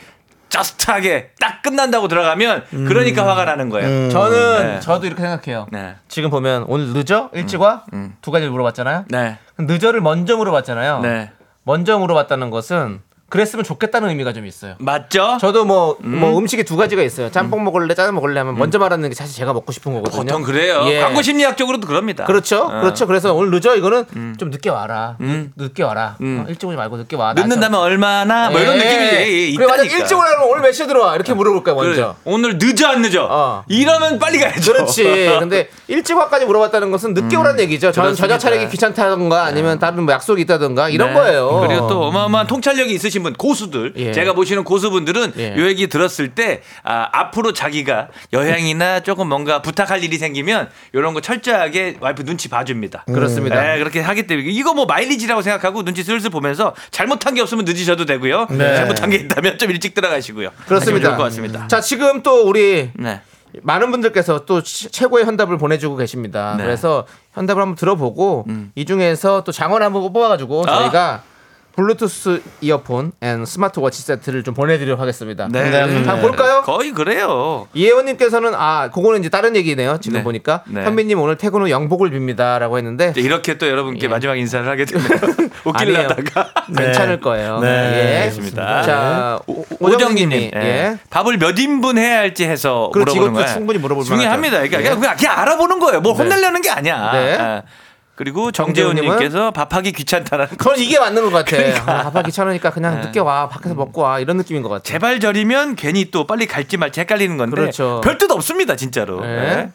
저스트하게 딱 끝난다고 들어가면 그러니까 화가 나는 거예요. 저는 네. 저도 이렇게 생각해요. 네. 지금 보면 오늘 늦어? 일찍 와? 두 가지를 물어봤잖아요. 네. 늦어를 먼저 물어봤잖아요. 네. 먼저 물어봤다는 것은 그랬으면 좋겠다는 의미가 좀 있어요. 맞죠? 저도 뭐, 뭐 음식이 두 가지가 있어요. 짬뽕 먹을래, 짜장 먹을래 하면 먼저 말하는 게 사실 제가 먹고 싶은 거거든요. 보통 그래요. 예. 광고 심리학적으로도 그럽니다. 그렇죠. 어. 그렇죠. 그래서 오늘 늦어 이거는 좀 늦게 와라. 늦게 와라. 어, 일찍 오지 말고 늦게 와. 늦는다면 얼마나 뭐 이런 예. 느낌이 예, 예, 그래 만약 있다니까. 일찍 오라면 오늘 몇 시에 들어와 이렇게 물어볼 거야 그래. 먼저. 오늘 늦어 안 늦어? 어. 이러면 빨리 가야죠. 그렇지. 근데 일찍 와까지 물어봤다는 것은 늦게 오라는 얘기죠. 저는. 저녁 차리기 귀찮다던가 아니면 다른 뭐 약속이 있다던가 이런 네. 거예요. 그리고 또 어마어마한 통찰력이 있으신 분, 고수들. 예. 제가 보시는 고수분들은 예. 요 얘기 들었을 때 아, 앞으로 자기가 여행이나 조금 뭔가 부탁할 일이 생기면 이런 거 철저하게 와이프 눈치 봐줍니다. 그렇습니다. 네, 그렇게 하기 때문에 이거 뭐 마일리지라고 생각하고 눈치 슬슬 보면서 잘못한 게 없으면 늦으셔도 되고요. 네. 잘못한 게 있다면 좀 일찍 들어가시고요. 그렇습니다. 것 같습니다. 자 지금 또 우리 네. 많은 분들께서 또 치- 최고의 현답을 보내주고 계십니다. 네. 그래서 현답을 한번 들어보고 이 중에서 또 장원 한번 뽑아가지고 아. 저희가 블루투스 이어폰 and 스마트워치 세트를 좀 보내드리도록 하겠습니다. 네. 네. 한번 볼까요? 거의 그래요. 이혜원님께서는 아 그거는 이제 다른 얘기네요. 지금 네. 보니까 네. 현빈님 오늘 퇴근 후 명복을 빕니다라고 했는데 이렇게 또 여러분께 예. 마지막 인사를 하게 되면 아니에요. 웃길라다가 괜찮을 거예요. 네, 예. 알겠습니다. 자 오- 오정님이 오정희님, 예. 예. 밥을 몇 인분 해야 할지 해서 그렇지, 물어보는 거예요. 충분히 물어볼 중요합니다. 그러니까 예. 그냥, 그냥 알아보는 거예요. 뭘 네. 혼내려는 게 아니야. 네. 예. 그리고? 정재훈님께서 밥하기 귀찮다라는 거. 저는 이게 맞는 것 같아. 그러니까. 아, 밥하기 귀찮으니까 그냥 네. 늦게 와 밖에서 먹고 와 이런 느낌인 것 같아. 제발 저리면 괜히 또 빨리 갈지 말지 헷갈리는 건데 그렇죠. 별뜻 없습니다 진짜로. 네. 예.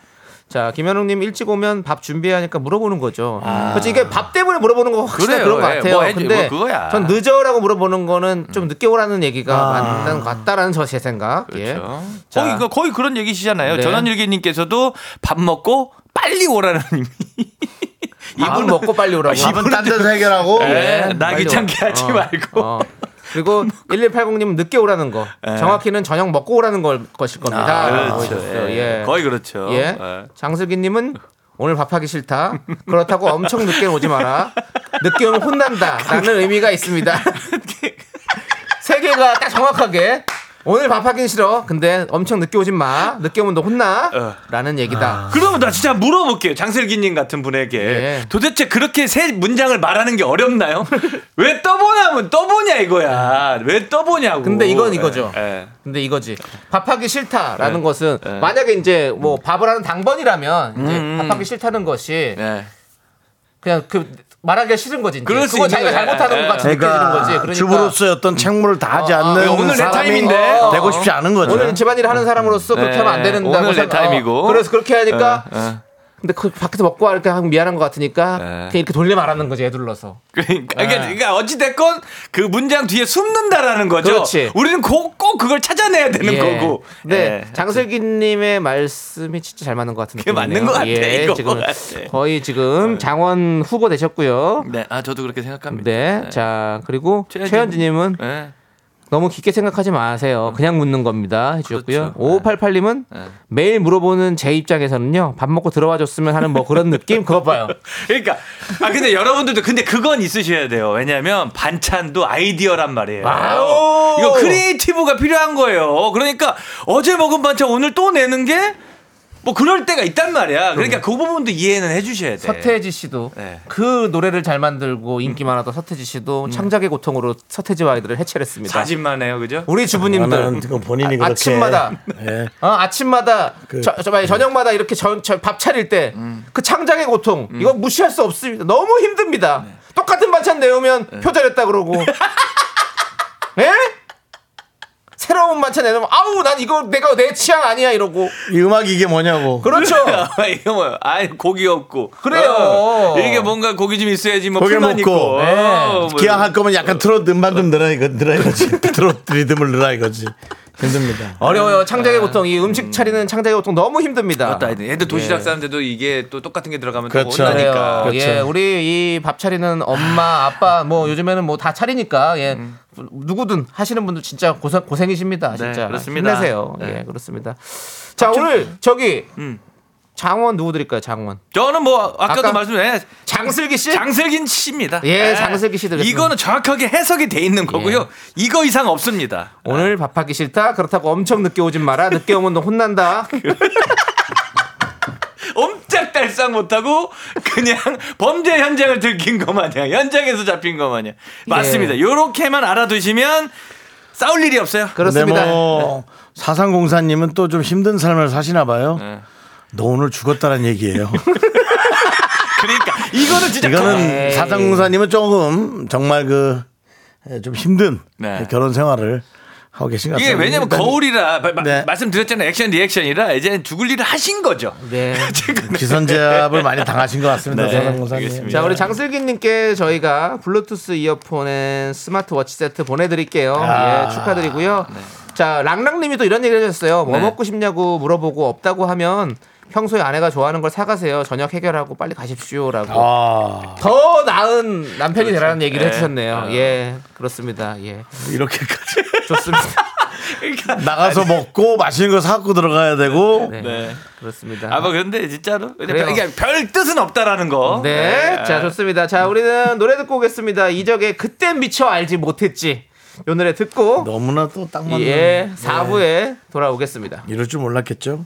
자 김현웅님 일찍 오면 밥 준비해야 하니까 물어보는 거죠. 그렇지 이게 밥 때문에 물어보는 거 확실히 아. 그런 것 예, 같아요. 뭐 근데 뭐. 음. 전 늦어라고 물어보는 거는 좀 늦게 오라는 얘기가 맞는 것 같다라는 저 제 생각. 예. 그렇죠. 자. 거의, 그- 거의 그런 얘기시잖아요. 네. 전원일기님께서도 밥 먹고 빨리 오라는 의미. 밥을 먹고 빨리 오라고. 밥은 딴 데서 해결하고 예, 나 빨리 귀찮게 오- 하지 어, 말고. 어. 그리고 1180님은 늦게 오라는 거. 예. 정확히는 저녁 먹고 오라는 걸 것일 겁니다. 라고 그렇죠. 예. 예. 거의 그렇죠. 예. 예. 장슬기님은 오늘 밥하기 싫다. 그렇다고 엄청 늦게 오지 마라. 늦게 오면 혼난다 라는 의미가 있습니다. 세 개가 딱 정확하게 오늘 밥하긴 싫어. 근데 엄청 늦게 오진 마. 늦게 오면 너 혼나. 어. 라는 얘기다. 그러면 나 진짜 물어볼게요. 장슬기님 같은 분에게. 예. 도대체 그렇게 세 문장을 말하는 게 어렵나요? 왜 떠보냐면 떠보냐 이거야. 왜 떠보냐고. 근데 이건 이거죠. 예, 예. 근데 이거지. 밥하기 싫다라는 네. 것은 네. 만약에 이제 뭐 밥을 하는 당번이라면 이제 음, 음. 밥하기 싫다는 것이 예. 그냥 그 말하기가 싫은 거지. 이제. 그럴 수 그건 있는 자기가 거야. 잘못하는 것 같이 느껴지는 거지. 그러니까 주부로서의 어떤 책무를 다하지 어, 어, 않는 오늘 내 사람이 타임인데. 되고 싶지 않은 거죠. 오늘 집안일 하는 사람으로서 그렇게 네, 하면 안 된다고 오늘 내 생각- 타임이고. 어, 그래서 그렇게 하니까 예, 예. 근데 그 밖에서 먹고 하니까 하면 미안한 것 같으니까 네. 그냥 이렇게 돌려 말하는 거지 애둘러서. 그러니까, 네. 그러니까, 그러니까 어찌됐건 그 문장 뒤에 숨는다라는 거죠. 그렇지. 우리는 꼭, 꼭 그걸 찾아내야 되는 예. 거고. 네, 예. 장슬기님의 말씀이 진짜 잘 맞는 것 같은 그게. 맞는 것 같아, 예, 지금 같아. 거의 지금 장원 후보 되셨고요. 네, 아 저도 그렇게 생각합니다. 네, 자 그리고 최현진- 최현진님은 네. 너무 깊게 생각하지 마세요. 그냥 묻는 겁니다. 해주셨고요. 그렇죠. 5588님은 네. 매일 물어보는 제 입장에서는요. 밥 먹고 들어와 줬으면 하는 뭐 그런 느낌? 그거 봐요. 그러니까 아 근데 여러분들도 근데 그건 있으셔야 돼요. 왜냐하면 반찬도 아이디어란 말이에요. Wow. 이거 creative가 필요한 거예요. 그러니까 어제 먹은 반찬 오늘 또 내는 게 뭐 그럴 때가 있단 말이야. 그러니까 그 부분도 이해는 해주셔야 돼. 서태지 씨도 네. 그 노래를 잘 만들고 인기 많았던 서태지 씨도 창작의 고통으로 서태지와 아이들을 해체를 했습니다. 사진만 해요, 그죠? 우리 주부님들 나는 지금 본인이 아, 그렇게 아침마다 예. 어, 아침마다 그- 저, 저, 아니, 저녁마다 이렇게 저, 저, 밥 차릴 때 그 창작의 고통 이거 무시할 수 없습니다. 너무 힘듭니다. 똑같은 반찬 내오면 표절했다 그러고 예? 새로운 반찬 내놓으면 아우 난 이거 내가 내 취향 아니야 이러고 이 음악이 이게 뭐냐고. 그렇죠. 이거 뭐야? 아 고기 없고. 그래요. 어, 이게 뭔가 고기 좀 있어야지 뭐 고기를 풀만 먹고. 있고. 네. 어, 뭐 기왕 할 거면 약간 트롯 음반 좀 늘어 이거 늘어 이거지. 트롯 리듬을 늘어 이거지. 힘듭니다. 어려워요. 창작의 고통. 이 음식 차리는 창작의 고통 너무 힘듭니다. 맞다. 애들 도시락 예. 싸는데도 이게 또 똑같은 게 들어가면 그렇죠. 또 혼나니까. 그래요. 그렇죠. 예, 우리 이 밥 차리는 엄마, 아빠 뭐 요즘에는 뭐 다 차리니까 예. 누구든 하시는 분들 진짜 고생 고생이십니다. 진짜 네, 그렇습니다. 힘내세요. 네. 예, 그렇습니다. 자, 오늘 저기 음. 장원 누구 드릴까요? 장원. 저는 뭐 아까도 아까- 말씀해 장슬기 씨? 장슬긴 씨입니다. 예, 장슬기 씨 드렸습니다. 이거는 정확하게 해석이 돼 있는 거고요. 예. 이거 이상 없습니다. 오늘 밥하기 싫다. 그렇다고 엄청 늦게 오진 마라. 늦게 오면 너 혼난다. 옴짝달싹 못하고 그냥 범죄 현장을 들킨 거 마냥 현장에서 잡힌 거 마냥 맞습니다. 요렇게만 알아두시면 싸울 일이 없어요. 그렇습니다. 뭐 사상공사님은 또 좀 힘든 삶을 사시나 봐요. 네. 너 오늘 죽었다는 얘기예요. 그러니까 이거는 진짜 이거는 에이. 사상공사님은 조금 정말 그 좀 힘든 네. 결혼 생활을 하고 계신 것 이게 같아요. 왜냐면 일단 거울이라 마- 네. 말씀드렸잖아요. 액션 리액션이라 이제 죽을 일을 하신 거죠. 네. 지금 기선제압을 많이 당하신 것 같습니다. 네. 자, 우리 장슬기님께 저희가 블루투스 이어폰에 스마트워치 세트 보내드릴게요. 아. 예, 축하드리고요. 자, 랑랑님이 또 이런 얘기를 해주셨어요. 뭐 네. 먹고 싶냐고 물어보고 없다고 하면 평소에 아내가 좋아하는 걸 사가세요. 저녁 해결하고 빨리 가십시오라고. 아 더 나은 남편이 되라는 얘기를 네. 해주셨네요. 어. 예, 그렇습니다. 예, 이렇게까지 좋습니다. 그러니까 나가서 먹고 맛있는 거 사갖고 들어가야 되고 네, 네. 그렇습니다. 아, 뭐 근데 진짜로. 이게 별 뜻은 없다라는 거. 네. 자, 좋습니다. 자, 우리는 노래 듣고 오겠습니다. 이적의 그땐 미처 알지 못했지. 요 노래 듣고 너무나 또 딱 맞는 예, 네. 4부에 돌아오겠습니다. 이럴 줄 몰랐겠죠.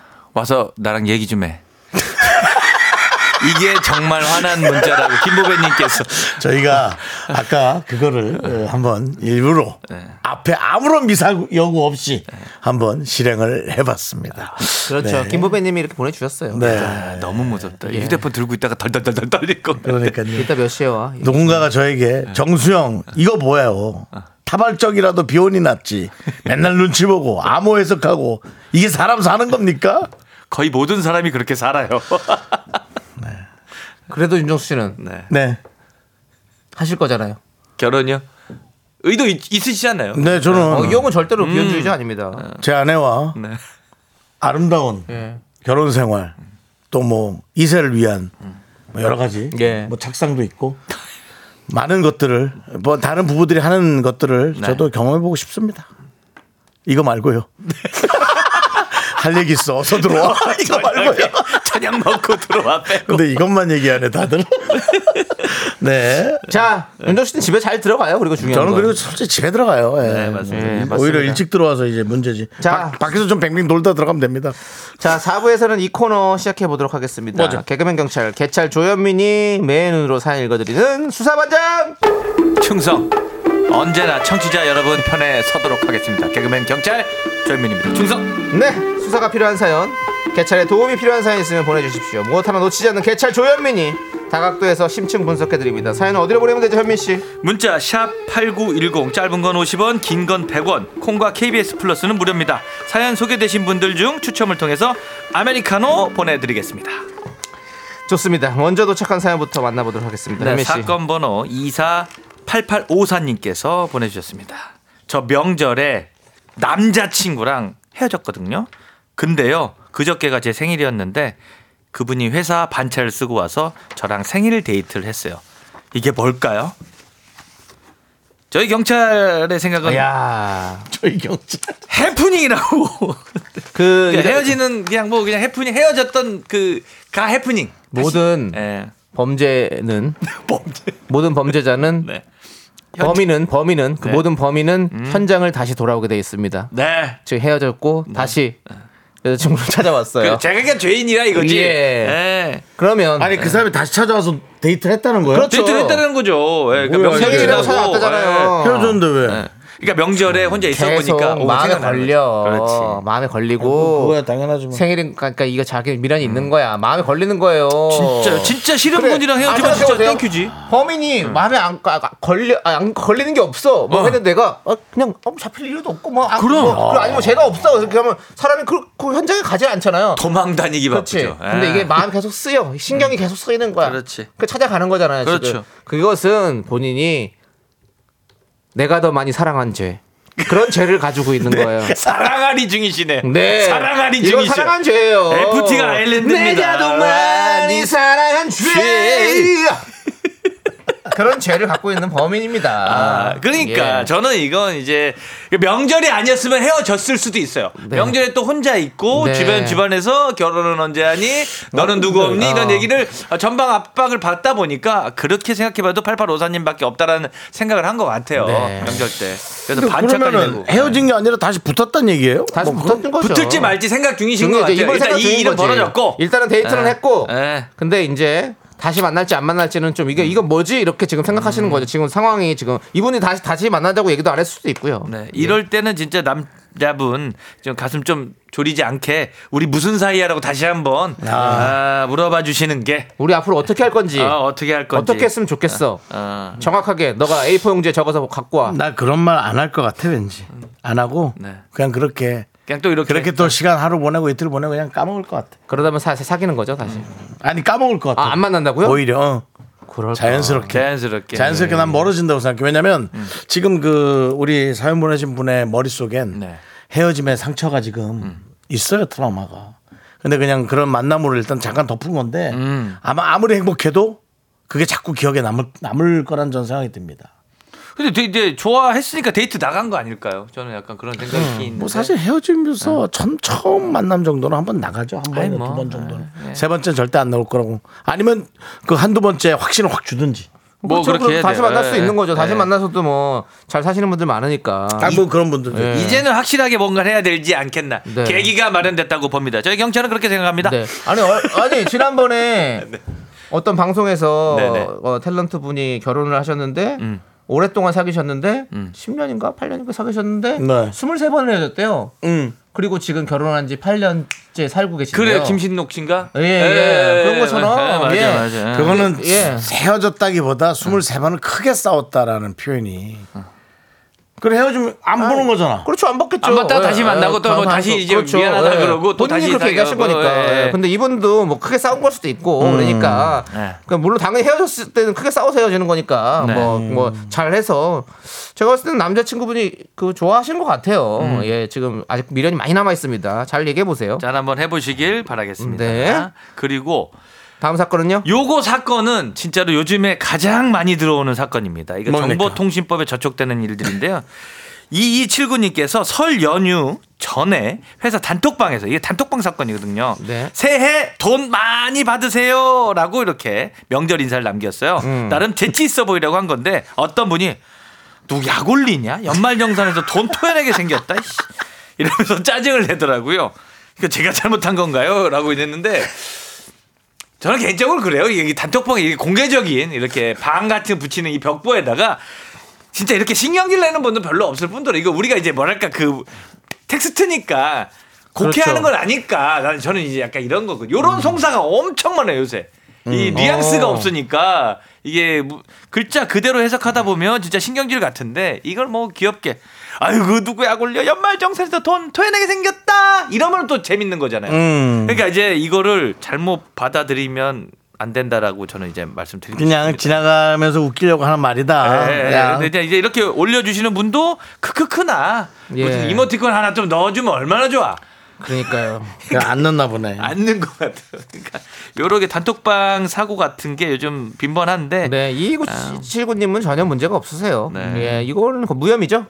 와서 나랑 얘기 좀 해. 이게 정말 화난 문자라고 김보배님께서 저희가 아까 그거를 어, 한번 일부러 앞에 아무런 미사 여구 없이 한번 실행을 해봤습니다. 그렇죠. 네. 김보배님이 이렇게 보내주셨어요. 네. 너무 무섭다. 휴대폰 들고 있다가 덜덜덜덜 떨릴 거. 그러니까요. 이따 몇 시에 와? 누군가가 저에게 정수영 이거 뭐예요? 타발적이라도 비혼이 났지. 맨날 눈치 보고 암호 해석하고 이게 사람 사는 겁니까? 거의 모든 사람이 그렇게 살아요. 그래도 윤정수 씨는 네. 네. 하실 거잖아요. 결혼이요? 의도 있, 않나요? 네, 저는 어, 이 형은 절대로 비혼주의자 아닙니다. 제 아내와 네. 아름다운 예. 결혼 생활 또 뭐 이세를 위한 뭐 여러 가지 예. 뭐 책상도 있고 많은 것들을 뭐 다른 부부들이 하는 것들을 네. 저도 경험해 보고 싶습니다. 이거 말고요. 할 얘기 있어. 어서 들어와. 이거 말고요. 저녁 먹고 들어와 빼고. 근데 이것만 얘기하네 다들. 네. 자, 윤정수 씨는 집에 잘 들어가요. 그리고 중요한 저는 건. 그리고 솔직히 집에 들어가요. 예. 네, 맞습니다. 예, 오히려 맞습니다. 일찍 들어와서 이제 문제지. 자. 자, 밖에서 좀 뱅뱅 돌다 들어가면 됩니다. 자, 4부에서는 이 코너 시작해 보도록 하겠습니다. 뭐죠? 개그맨 경찰 개찰 조현민이 매 눈으로 사연 읽어드리는 수사반장. 충성. 언제나 청취자 여러분 편에 서도록 하겠습니다. 개그맨 경찰 조현민입니다. 충성. 네, 수사가 필요한 사연, 개찰에 도움이 필요한 사연 있으면 보내주십시오. 무엇 하나 놓치지 않는 개찰 조현민이 다각도에서 심층 분석해 드립니다. 사연은 어디로 보내면 되죠, 현민 씨? 문자 샵 8910 짧은 건 50원 긴 건 100원 콩과 KBS 플러스는 무료입니다. 사연 소개되신 분들 중 추첨을 통해서 아메리카노 보내 드리겠습니다. 좋습니다. 먼저 도착한 사연부터 만나보도록 하겠습니다. 네. 사건 번호 248854님께서 보내주셨습니다. 저 명절에 남자친구랑 헤어졌거든요. 근데요, 그저께가 제 생일이었는데 그분이 회사 반차를 쓰고 와서 저랑 생일 데이트를 했어요. 이게 뭘까요? 저희 경찰의 생각은 야, 저희 경찰. 해프닝이라고. 그 그러니까 헤어지는 그냥 뭐 그냥 해프닝 헤어졌던 그 가 해프닝. 모든 예. 범죄는 범죄. 모든 범죄자는 네. 범인은 범인은 그 네. 모든 범인은 현장을 다시 돌아오게 돼 있습니다. 네. 즉 헤어졌고 다시 여자친구를 찾아왔어요. 그 자기가 죄인이라 이거지. 예. 예. 그러면 아니 그 사람이 다시 찾아와서 데이트를 했다는 거예요? 그렇죠. 데이트를 했다는 거죠. 예, 그러니까 생일이라고 지나고, 찾아왔다잖아요. 헤어졌는데 왜? 예. 그러니까 명절에 혼자 있어 보니까 오, 마음에 걸려. 그렇지. 마음에 걸리고 그거야 당연하지 뭐. 생일인 그러니까 이거 자기 미련이 있는 거야. 마음에 걸리는 거예요. 진짜 진짜 싫은 그래. 분이랑 헤어지면 아, 진짜. 땡큐지. 범인이 마음에 안, 아, 아, 걸려 아, 안 걸리는 게 없어. 뭐 어. 했는데 내가 어, 그냥 어, 잡힐 이유도 없고 뭐, 안, 그럼. 뭐, 아니면 제가 없어. 하면 사람이 그, 그 현장에 가지 않잖아요. 도망 다니기 그렇지. 바쁘죠. 근데 예. 이게 마음이 계속 쓰여. 신경이 계속 쓰이는 거야. 그렇지. 그 찾아가는 거잖아요. 그렇죠. 지금. 그것은 본인이 내가 더 많이 사랑한 죄. 그런 죄를 가지고 있는 거예요. 사랑아리 중이시네. 네. 사랑아리 이건 중이시네. 사랑한 죄예요. FT가 아일랜드입니다. 내가 더 많이 사랑한 죄. 그런 죄를 갖고 있는 범인입니다. 아, 그러니까 예. 저는 이건 이제 명절이 아니었으면 헤어졌을 수도 있어요. 네. 명절에 또 혼자 있고 네. 주변 집안에서 결혼은 언제 하니? 너는 누구 없니? 이런 어. 얘기를 전방 압박을 받다 보니까 그렇게 생각해봐도 8854님밖에 없다라는 생각을 한 것 같아요. 네. 명절 때. 그래서 반짝까지 그러면은 내고. 헤어진 게 아니라 다시 붙었단 얘기예요? 다시 뭐 붙었던 거죠. 붙을지 말지 생각 중이신 것. 같아요. 이번 일단 생각 이 일은 거지. 벌어졌고. 일단은 데이트는 예. 했고. 예. 근데 이제 다시 만날지 안 만날지는 좀 이게 이건 뭐지 이렇게 지금 생각하시는 음. 거죠. 지금 상황이 지금 이분이 다시 다시 만나자고 얘기도 안 했을 수도 있고요. 네, 이럴 때는 진짜 남자분 좀 가슴 좀 졸이지 않게 우리 무슨 사이야라고 다시 한번 아, 물어봐 주시는 게 우리 앞으로 어떻게 할 건지 어, 어떻게 할 건지 어떻게 했으면 좋겠어. 어, 정확하게 너가 A4 용지에 적어서 갖고 와. 나 그런 말 안 할 것 같아 왠지 안 하고 네. 그냥 그렇게 그냥 또 이렇게 그렇게 또 시간 하루 보내고 이틀 보내고 그냥 까먹을 것 같아. 그러다 보면 사, 사귀는 거죠 다시. 아니 까먹을 것 같아. 아 안 만난다고요? 오히려 어. 그럴까? 자연스럽게. 자연스럽게 자연스럽게 난 멀어진다고 생각해. 왜냐면 음. 지금 그 우리 사연 보내신 분의 머릿속엔 네. 음. 헤어짐의 상처가 지금 있어요, 트라우마가. 근데 그냥 그런 만남으로 일단 잠깐 덮은 건데 음. 아마 아무리 행복해도 그게 자꾸 기억에 남을, 남을 거란 전 생각이 듭니다. 근데 되- 이제 좋아했으니까 데이트 나간 거 아닐까요? 저는 약간 그런 생각이 있는데 뭐 사실 헤어지면서 전 처음 만남 정도는 한번 나가죠. 한 아이, 번에 뭐. 두번 정도는. 세 번째는 절대 안 나올 거라고. 아니면 그 한두 번째 확신을 확 주든지. 뭐 그렇죠. 그렇게 다시. 만날 수 예, 있는 거죠. 다시 예. 만나서도 뭐 잘 사시는 분들 많으니까. 아, 뭐 그런 분들도. 예. 이제는 확실하게 뭔가를 해야 되지 않겠나 네. 계기가 마련됐다고 봅니다. 저희 경찰은 그렇게 생각합니다. 네. 아니 어, 아니 지난번에 어떤 방송에서 네네. 어, 탤런트 분이 결혼을 하셨는데 음. 오랫동안 사귀셨는데 10년인가 8년인가 사귀셨는데 네. 23번을 헤어졌대요. 음. 그리고 지금 결혼한 지 8년째 살고 계신데요. 그래 김신록 씨인가? 예, 예. 그런 것처럼. 예, 맞아 예. 맞아. 그거는 예. 헤어졌다기보다 23번을 크게 싸웠다라는 표현이. 그래 헤어지면 안 보는 거잖아. 그렇죠 안 받겠죠. 안 받다가 다시 만나고 또뭐 안 다시 받고. 이제 미안하다 그러고 또 본인이 다시 그렇게 얘기하신 사귀고. 거니까. 예, 예. 근데 이분도 뭐 크게 싸운 걸 수도 있고 그러니까 예. 그러니까 물론 당연히 헤어졌을 때는 크게 싸워서 헤어지는 거니까 네. 뭐뭐 잘해서 제가 봤을 때는 남자친구분이 그 좋아하시는 것 같아요. 음. 예 지금 아직 미련이 많이 남아 있습니다. 잘 얘기해 보세요. 잘 한번 해보시길 바라겠습니다. 네. 그리고 다음 사건은요? 요거 사건은 진짜로 요즘에 가장 많이 들어오는 사건입니다. 이거 뭡니까? 정보통신법에 저촉되는 일들인데요. 2279님께서 설 연휴 전에 회사 단톡방에서 이게 단톡방 사건이거든요. 네. 새해 돈 많이 받으세요라고 이렇게 명절 인사를 남겼어요. 음. 나름 재치 있어 보이려고 한 건데 어떤 분이 누구 약 올리냐? 연말정산에서 돈 토해내게 생겼다. 이러면서 짜증을 내더라고요. 이거 제가 잘못한 건가요? 라고 이랬는데 저는 개인적으로 그래요. 이게 단톡방에 이게 공개적인 이렇게 방 같은 거 붙이는 이 벽보에다가 진짜 이렇게 신경질 내는 분도 별로 없을 뿐더러 이거 우리가 이제 뭐랄까 그 텍스트니까 곡해하는 그렇죠. 건 아닐까. 나는 저는 이제 약간 이런 거거든요. 요런 송사가 엄청 많아요, 요새. 이 뉘앙스가 어. 없으니까 이게 무- 글자 그대로 해석하다 보면 진짜 신경질 같은데 이걸 뭐 귀엽게 아유 그 누구 약 올려 연말정산에서 돈 토해내게 생겼다 이러면 또 재밌는 거잖아요. 음. 그러니까 이제 이거를 잘못 받아들이면 안 된다라고 저는 이제 말씀드리고 그냥 싶습니다. 지나가면서 웃기려고 하는 말이다. 예, 예. 그냥. 근데 이제- 이제 이렇게 올려주시는 분도 크크크나 예. 무슨 이모티콘 하나 좀 넣어주면 얼마나 좋아. 그러니까요. 그냥 안 넣나 보네. 앉는 것 같아요. 그러니까 요렇게 단톡방 사고 같은 게 요즘 빈번한데 네, 네, 이구 칠구님은 전혀 문제가 없으세요. 네. 예, 이거는 그 무혐의죠.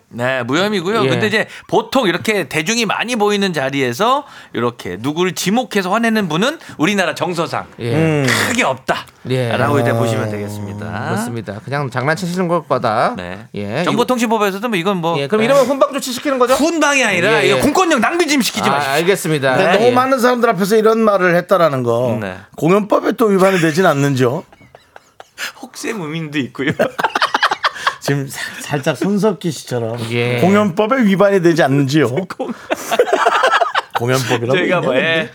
무혐의고요. 예. 근데 이제 보통 이렇게 대중이 많이 보이는 자리에서 이렇게 누구를 지목해서 화내는 분은 우리나라 정서상 예, 음. 크게 없다. 예. 라고 이제 보시면 되겠습니다. 그렇습니다. 그냥 장난치시는 것보다. 네. 예, 정보통신법에서도 뭐 이건 뭐 예, 그럼 이러면 훈방 조치 시키는 거죠? 훈방이 아니라 예, 예. 공권력 낭비 좀 시키지 아, 마십시오. 알겠습니다. 예. 너무 많은 사람들 앞에서 이런 말을 했다라는 거 네. 공연법에 또 위반이 되진 않는지요? 혹세 무민도 있고요. 지금 사- 살짝 손석희 씨처럼 예. 공연법에 위반이 되지 않는지요? 공연법이라고 저희가 있냐, 뭐, 예.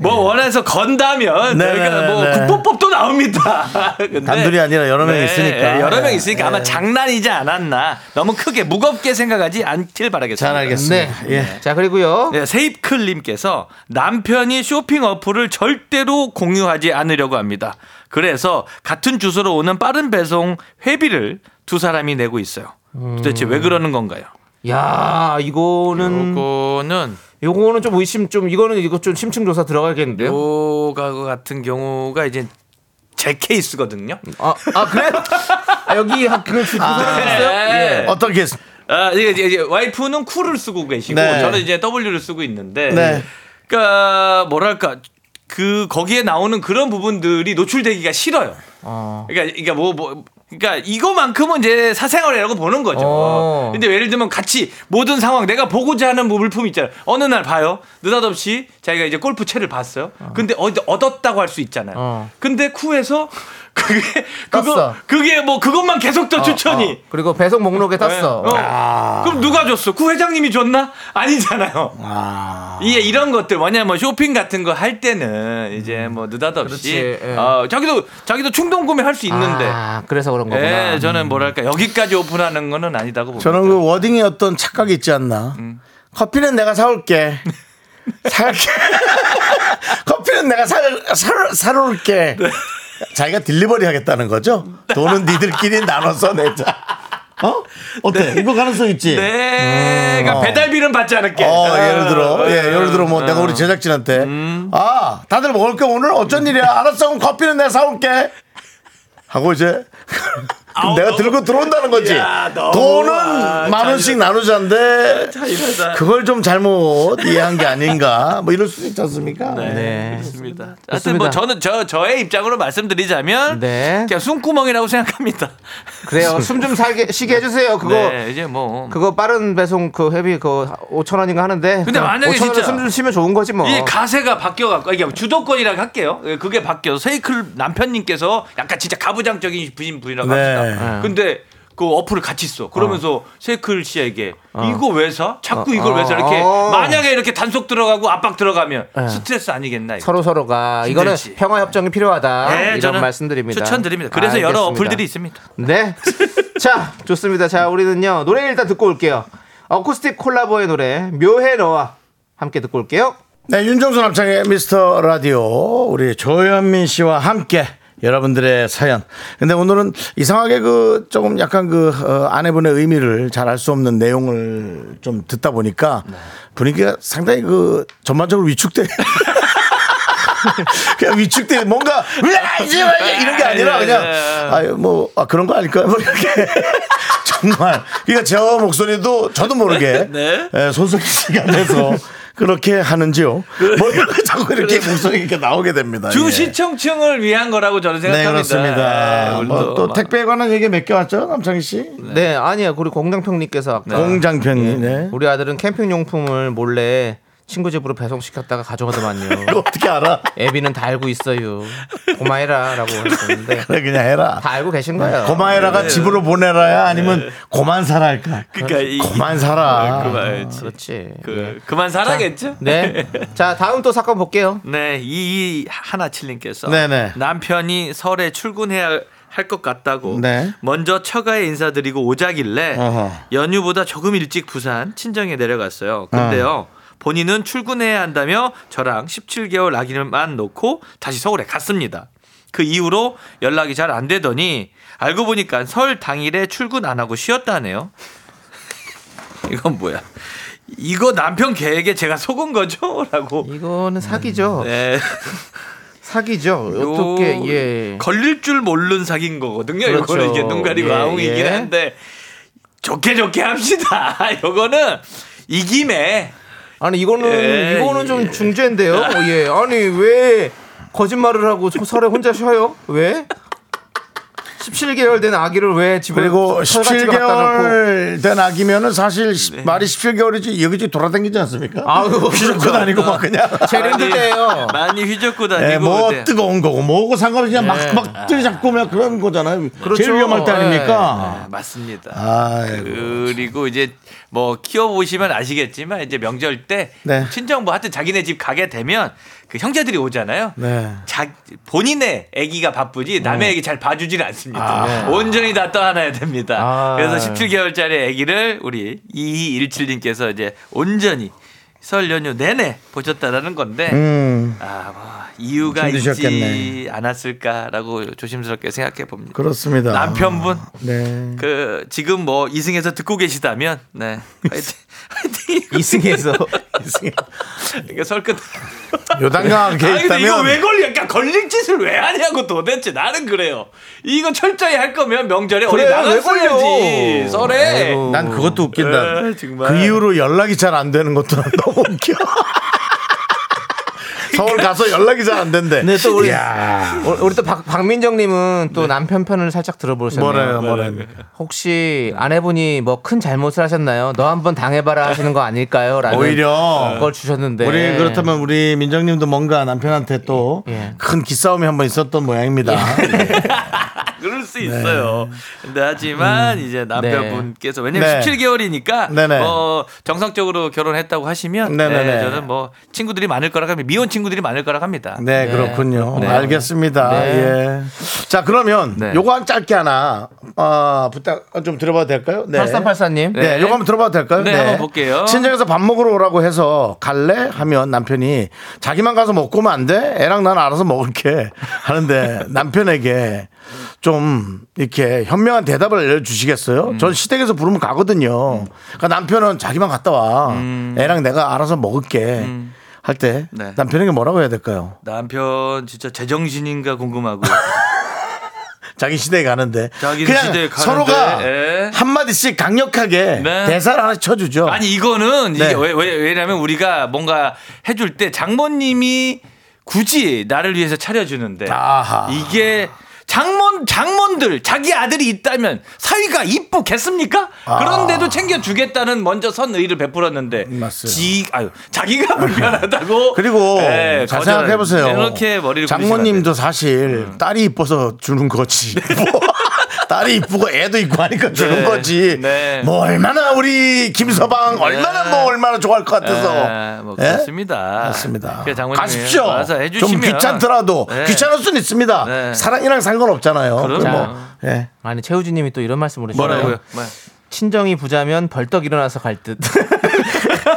뭐 원해서 건다면 네, 저희가 네, 뭐 네. 국보법도 나옵니다. 근데 단둘이 아니라 여러 명 있으니까. 여러 명 네. 있으니까 아마 장난이지 않았나. 너무 크게 무겁게 생각하지 않길 바라겠습니다. 잘 알겠습니다. 네. 예. 자 그리고요. 네, 세입클님께서 남편이 쇼핑 어플을 절대로 공유하지 않으려고 합니다. 그래서 같은 주소로 오는 빠른 배송 회비를 두 사람이 내고 있어요. 도대체 왜 그러는 건가요? 야 이거는 요거는 요거는 좀 의심 좀 이거는 이거 좀 심층 조사 들어가겠는데요. 요가 같은 경우가 이제 제 케이스거든요. 아, 아 그래? 아, 여기 그 사람 있어요? 예. 어떻게 했- 아, 이게, 이제- 이제 와이프는 쿨을 쓰고 계시고 네. 저는 이제 W를 쓰고 있는데 네. 그러니까 뭐랄까 그 거기에 나오는 그런 부분들이 노출되기가 싫어요. 어. 그러니까 그러니까 뭐 뭐 그러니까 이거만큼은 이제 사생활이라고 보는 거죠. 어. 근데 예를 들면 같이 모든 상황 내가 보고자 하는 뭐 물품 있잖아요. 어느 날 봐요. 느닷없이 자기가 이제 골프채를 봤어요. 근데 어디 얻었다고 할 수 있잖아요. 어. 근데 쿠에서 그게 그거 떴어. 그게 뭐 그것만 계속 떠 추천이. 어, 그리고 배송 목록에 떴어. 네. 어. 그럼 누가 줬어? 구 회장님이 줬나? 아니잖아요. 이게 이런 것들 뭐냐 뭐 쇼핑 같은 거 할 때는 이제 뭐 느닷없이 그렇지, 예. 어, 자기도 자기도 충동 구매할 수 있는데 아, 그래서 그런 거구나. 예, 저는 뭐랄까 여기까지 오픈하는 거는 아니다고 봅니다. 저는 그 워딩에 어떤 착각이 있지 않나. 음. 커피는 내가 사올게. 살게. 커피는 내가 살, 살, 사올게. 네. 자기가 딜리버리 하겠다는 거죠? 돈은 니들끼리 나눠서 내자. 어? 어때? 이거 가능성 있지? 네, 그러니까 어. 배달비는 받지 않을게. 어, 예를 들어, 예, 예를 들어, 뭐, 어. 내가 우리 제작진한테, 음. 아, 다들 먹을 거 오늘 어쩐 일이야? 알았어, 그럼 커피는 내가 사올게. 하고 이제, 그럼 내가 들고 들어온다는 거지. 야, 돈은 아, 만 원씩 나누자인데. 그걸 좀 잘못 이해한 게 아닌가? 뭐 이럴 수 있지 않습니까? 네. 그렇습니다. 하여튼. 뭐 저는 저 저의 입장으로 말씀드리자면 네. 그냥 숨구멍이라고 생각합니다. 그래요. 숨 좀 살게 쉬게 해주세요. 그거 네, 이제 뭐 그거 빠른 배송 그 회비 그 5천 원인가 하는데. 근데 만약에 5천 원을 진짜- 숨좀 쉬면 좋은 거지 뭐. 이 가세가 바뀌어갖고 이게 주도권이라고 할게요. 예, 그게 바뀌어서 세이클 남편님께서 약간 진짜 가부장적인 부인 분이라고 네. 합시다. 네. 근데 그 어플을 같이 써. 그러면서 세이클 씨에게 이거 왜 사? 자꾸 이걸 왜 사? 이렇게 어. 만약에 이렇게 단속 들어가고 압박 들어가면 네. 스트레스 아니겠나? 이거. 서로 서로가 이거는 힘들지. 평화 협정이 필요하다. 네, 이런 저는 말씀드립니다. 추천드립니다. 그래서 여러 알겠습니다. 어플들이 있습니다. 네. 자, 좋습니다. 자, 우리는요. 노래 일단 듣고 올게요. 어쿠스틱 콜라보의 노래 묘해 너와 함께 듣고 올게요. 네, 윤정수 남창의 미스터 라디오 우리 조현민 씨와 함께 여러분들의 사연. 근데 오늘은 이상하게 그 조금 약간 그 어, 아내분의 의미를 잘 알 수 없는 내용을 좀 듣다 보니까 분위기가 상당히 그 전반적으로 위축돼. 그냥 위축돼 뭔가 이런 게 아니라 그냥 아유 뭐 아, 그런 거 아닐까요? 뭐 이렇게 정말 그러니까 저 목소리도 저도 모르게 네. 예, 손석희 씨가 돼서 그렇게 하는지요. 뭐 이렇게 자꾸 이렇게 목소리 이렇게 나오게 됩니다. 주 예. 시청층을 위한 거라고 저는 네 생각합니다. 그렇습니다. 예, 뭐 오늘도 또 막- 택배에 관한 얘기 몇 개 왔죠, 남창희 씨? 네, 아니야. 우리 공장평님께서 아까 공장편이 네. 우리 아들은 캠핑 용품을 몰래 친구 집으로 배송시켰다가 가져가더만요. 이거 어떻게 알아? 애비는 다 알고 있어요. 고마해라라고 하셨는데 그래 그냥 해라. 다 알고 계신 거예요. 고마해라가 집으로 보내라야 아니면 고만 살아 할까? 그러니까 이- 고만 살아. 그만 그렇지. 그 그만 살아겠죠? 네. 자, 다음 또 사건 볼게요. 네, 이 하나 칠님께서 네네. 남편이 설에 출근해야 할 것 같다고 네. 먼저 처가에 인사드리고 오자길래 어허. 연휴보다 조금 일찍 부산 친정에 내려갔어요. 근데요. 본인은 출근해야 한다며 저랑 17개월 아기를만 놓고 다시 서울에 갔습니다. 그 이후로 연락이 잘 안 되더니 알고 보니까 설 당일에 출근 안 하고 쉬었다네요. 이건 뭐야? 이거 남편 계획에 제가 속은 거죠? 라고. 이거는 사기죠. 네. 사기죠. 어떻게 예. 걸릴 줄 모르는 사기인 거거든요. 그렇죠. 이거는 이게 눈 가리고 예, 아웅이긴 예. 한데 좋게 좋게 합시다. 이거는 이 김에 아니 이거는 예, 이거는 예. 좀 중죄인데요. 예. 아니 왜 거짓말을 하고 저 설에 혼자 쉬어요? 왜? 17개월 된 아기를 왜 집에 그리고 털같이 갖다 놓고 17개월 된 아기면은 사실 시- 말이 17개월이지 여기저기 돌아다니지 않습니까? 아유, 휘젓고 다니고 막 그냥. 제일 힘들 때예요. 많이 휘젓고 다니고 예, 뭐 네. 뜨거운 거고 뭐고 상관없이 그냥 막, 막 들이잡고 막 그런 거잖아요. 그렇죠. 제일 위험할 때 예. 아닙니까? 네, 맞습니다. 아이고. 그리고 이제 뭐 키워 보시면 아시겠지만 이제 명절 때 네. 친정 뭐 하여튼 자기네 집 가게 되면 그 형제들이 오잖아요. 네. 자, 본인의 아기가 바쁘지 남의 아기 잘 봐주지는 않습니다. 아. 온전히 다 떠안아야 됩니다. 아. 그래서 17개월짜리 아기를 우리 2217님께서 이제 온전히 설 연휴 내내 보셨다라는 건데 음, 아, 뭐 이유가 힘드셨겠네. 있지 않았을까라고 조심스럽게 생각해 봅니다. 그렇습니다. 남편분 네. 그 지금 뭐 이승에서 듣고 계시다면 네 화 이승에서 이게 설끝 요단강하게 아니 근데 이거 있다면 왜 걸리 그러니까 걸릴 짓을 왜 하냐고 도대체 나는 그래요 이거 철저히 할 거면 명절에 어디 그래, 왜 나갔어야지 걸려? 설에 아이고. 난 그것도 웃긴다. 에, 정말. 그 이후로 연락이 잘 안 되는 것도 난 너무 웃겨. 서울 가서 연락이 잘 안 된대. 근데 또 우리 이야. 우리- 또 박, 박민정님은 또 남편 편을 살짝 들어보셨네요. 뭐래요, 뭐래요. 혹시 아내분이 뭐 큰 잘못을 하셨나요? 너 한번 당해봐라 하시는 거 아닐까요? 라는 오히려 걸 주셨는데 우리 그렇다면 우리 민정님도 뭔가 남편한테 또 큰 예. 기싸움이 한번 있었던 모양입니다. 그럴 수 있어요. 근데 하지만 이제 남편분께서 왜냐면 네. 17개월이니까 네네. 어, 정상적으로 결혼했다고 하시면 네 네네. 네, 저는 뭐 친구들이 많을 거라 합니다. 미혼 친구 들이 많을 거라 합니다. 네, 그렇군요. 네. 알겠습니다. 네. 예. 자, 그러면 네. 요거 한 짧게 하나 어, 부탁 좀 들어봐도 될까요? 네. 8384님. 네, 네. 요거 한번 들어봐도 될까요? 네, 한번 볼게요. 친정에서 밥 먹으러 오라고 해서 갈래? 하면 남편이 자기만 가서 먹고 오면 안 돼? 애랑 난 알아서 먹을게. 하는데 남편에게 좀 이렇게 현명한 대답을 알려주시겠어요? 음. 전 시댁에서 부르면 가거든요. 그러니까 남편은 자기만 갔다 와. 애랑 내가 알아서 먹을게. 할때 음. 네. 남편에게 뭐라고 해야 될까요? 남편 진짜 제정신인가 궁금하고 자기 시대에 가는데 자기 그냥 시대에 가는데, 서로가 예. 한 마디씩 강력하게 네. 대사를 하나 쳐주죠. 아니 이거는 네. 이게 왜, 왜, 왜냐면 우리가 뭔가 해줄 때 장모님이 굳이 나를 위해서 차려주는데 아하. 이게 장모 장모들 자기 아들이 있다면 사위가 이쁘겠습니까? 아. 그런데도 챙겨주겠다는 먼저 선의를 베풀었는데 맞어요. 지 아유 자기가 불편하다고 그리고 예, 잘 거절. 생각해 보세요. 이렇게 머리를 장모님도 사실 딸이 이뻐서 주는 거지. 뭐 딸이 이쁘고 애도 있고 하니까 주는 네. 거지. 네. 뭐 얼마나 우리 김서방 얼마나 뭐 얼마나 좋아할 것 같아서. 예, 뭐 예? 그렇습니다. 맞습니다. 그래서 장모님이 가십시오. 와서 좀 해주시면 귀찮더라도 네. 귀찮을 수는 있습니다. 네. 사랑이랑 상관없잖아요. 그럼요. 뭐, 예. 아니 최우진님이 또 이런 말씀을 하셨어요. 뭐라고요? 뭐야? 친정이 부자면 벌떡 일어나서 갈 듯.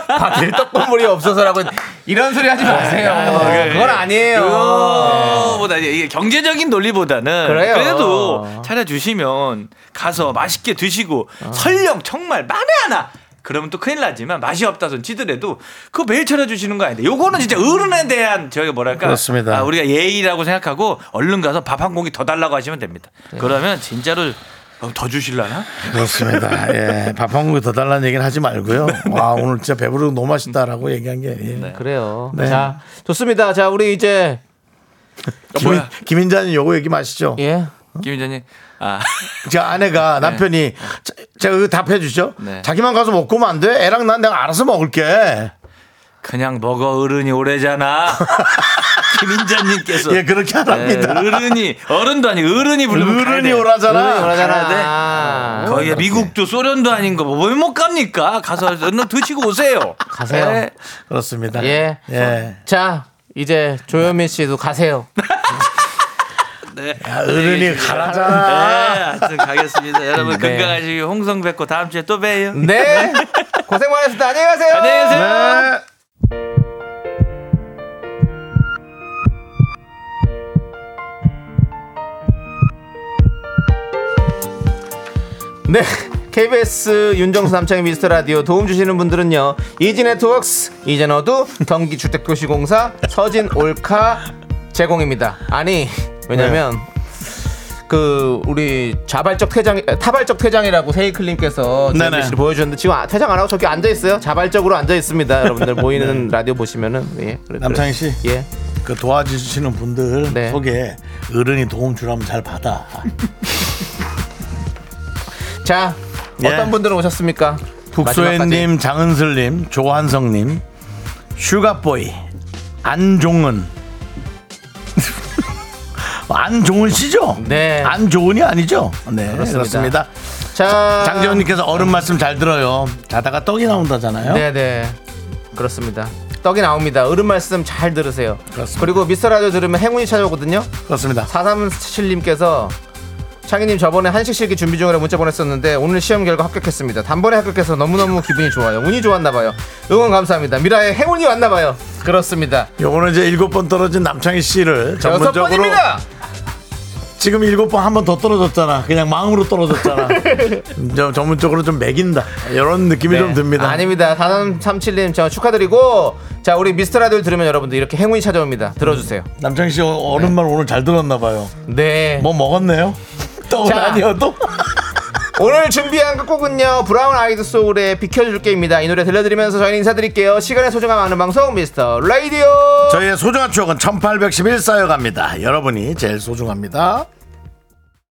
다들 떡고물이 없어서라고 이런 소리 하지 마세요. 그건 아니에요. 그거보다 이게 경제적인 논리보다는 그래요. 그래도 차려주시면 가서 맛있게 드시고 설령 정말 만에 하나 그러면 또 큰일 나지만 맛이 없다 손 치더라도 그거 매일 차려주시는 거 아닌데 요거는 진짜 어른에 대한 저기 뭐랄까 그렇습니다. 아, 우리가 예의라고 생각하고 얼른 가서 밥 한 공기 더 달라고 하시면 됩니다. 네. 그러면 진짜로 어, 더 주실라나? 그렇습니다. 예. 밥 한 공기 더 달라는 얘기는 하지 말고요. 와, 오늘 진짜 배부르고 너무 맛있다라고 얘기한 게. 예. 그래요. 네. 자 좋습니다. 자 우리 이제 김인, 김인자님 요거 얘기 마시죠. 예김 위원장님. 아, 제 아내가 남편이 자- 제가 그거 답해 주죠. 네. 자기만 가서 먹고 오면 안 돼. 애랑 난 내가 알아서 먹을게. 그냥 먹어 어른이 오래잖아. 김인자님께서 예, 그렇게 하랍니다. 네, 어른이 어른도 아니 어른이 부르면 어른이 돼. 오라잖아. 그러잖아. 거기가 미국도 소련도 아닌 거뭐못 갑니까? 가서 얼른 드시고 오세요. 가세요. 네. 그렇습니다. 예. 예. 자 이제 조현민 씨도 가세요. 네. 야, 어른이 네, 가라잖아. 하여튼 가겠습니다. 여러분 네. 건강하시고 홍성 뵙고 다음 주에 또 봬요. 네. 고생 많으셨습니다. 안녕히 가세요. 안녕히 계세요. 네. 네. KBS 윤정수 남창희 미스터 라디오 도움 주시는 분들은요. 이지 네트워크스, 이젠어두, 경기주택도시공사, 서진 올카 제공입니다. 아니, 왜냐면 그 우리 자발적 퇴장 타발적 퇴장이라고 세이클님께서 씨를 보여주셨는데 지금 아- 퇴장 안 하고 저기 앉아 있어요. 자발적으로 앉아 있습니다. 여러분들 보이는 라디오 보시면은 예. 그래, 남창희 씨. 예. 그 도와주시는 분들 네. 속에 어른이 도움 주라면 잘 받아. 자, 예. 어떤 분들은 오셨습니까? 북소연님, 장은슬님, 조한성님, 슈가보이, 안종은. 안종은 씨죠? 네. 안종은이 아니죠? 네, 그렇습니다. 그렇습니다. 자, 장재원님께서 어른 말씀 잘 들어요. 자다가 떡이 나온다잖아요. 네네. 그렇습니다. 떡이 나옵니다. 어른 말씀 잘 들으세요. 그렇습니다. 그리고 미스터 라디오 들으면 행운이 찾아오거든요. 그렇습니다. 4377님께서 창희님 저번에 한식 실기 준비 중이라 문자 보냈었는데 오늘 시험 결과 합격했습니다. 단번에 합격해서 너무너무 기분이 좋아요. 운이 좋았나봐요. 응원 감사합니다. 미라에 행운이 왔나봐요. 그렇습니다. 요거는 이제 일곱 번 떨어진 남창희 씨를 전문적으로. 지금 일곱 번 한 번 더 떨어졌잖아. 그냥 마음으로 떨어졌잖아. 저 전문적으로 좀 매긴다. 이런 느낌이 좀 듭니다. 네. 아닙니다. 4337님 저 축하드리고 자 우리 미스터 라디오 들으면 여러분들 이렇게 행운이 찾아옵니다. 들어주세요. 남창희 씨 어른 말 오늘 잘 들었나 봐요. 네. 뭐 먹었네요? 떡은 자. 아니어도 오늘 준비한 끝곡은요 브라운 아이드 소울의 비켜줄게입니다. 이 노래 들려드리면서 저희는 인사드릴게요. 시간의 소중함 아는 방송 미스터 라디오. 저희의 소중한 추억은 1811 쌓여갑니다. 여러분이 제일 소중합니다.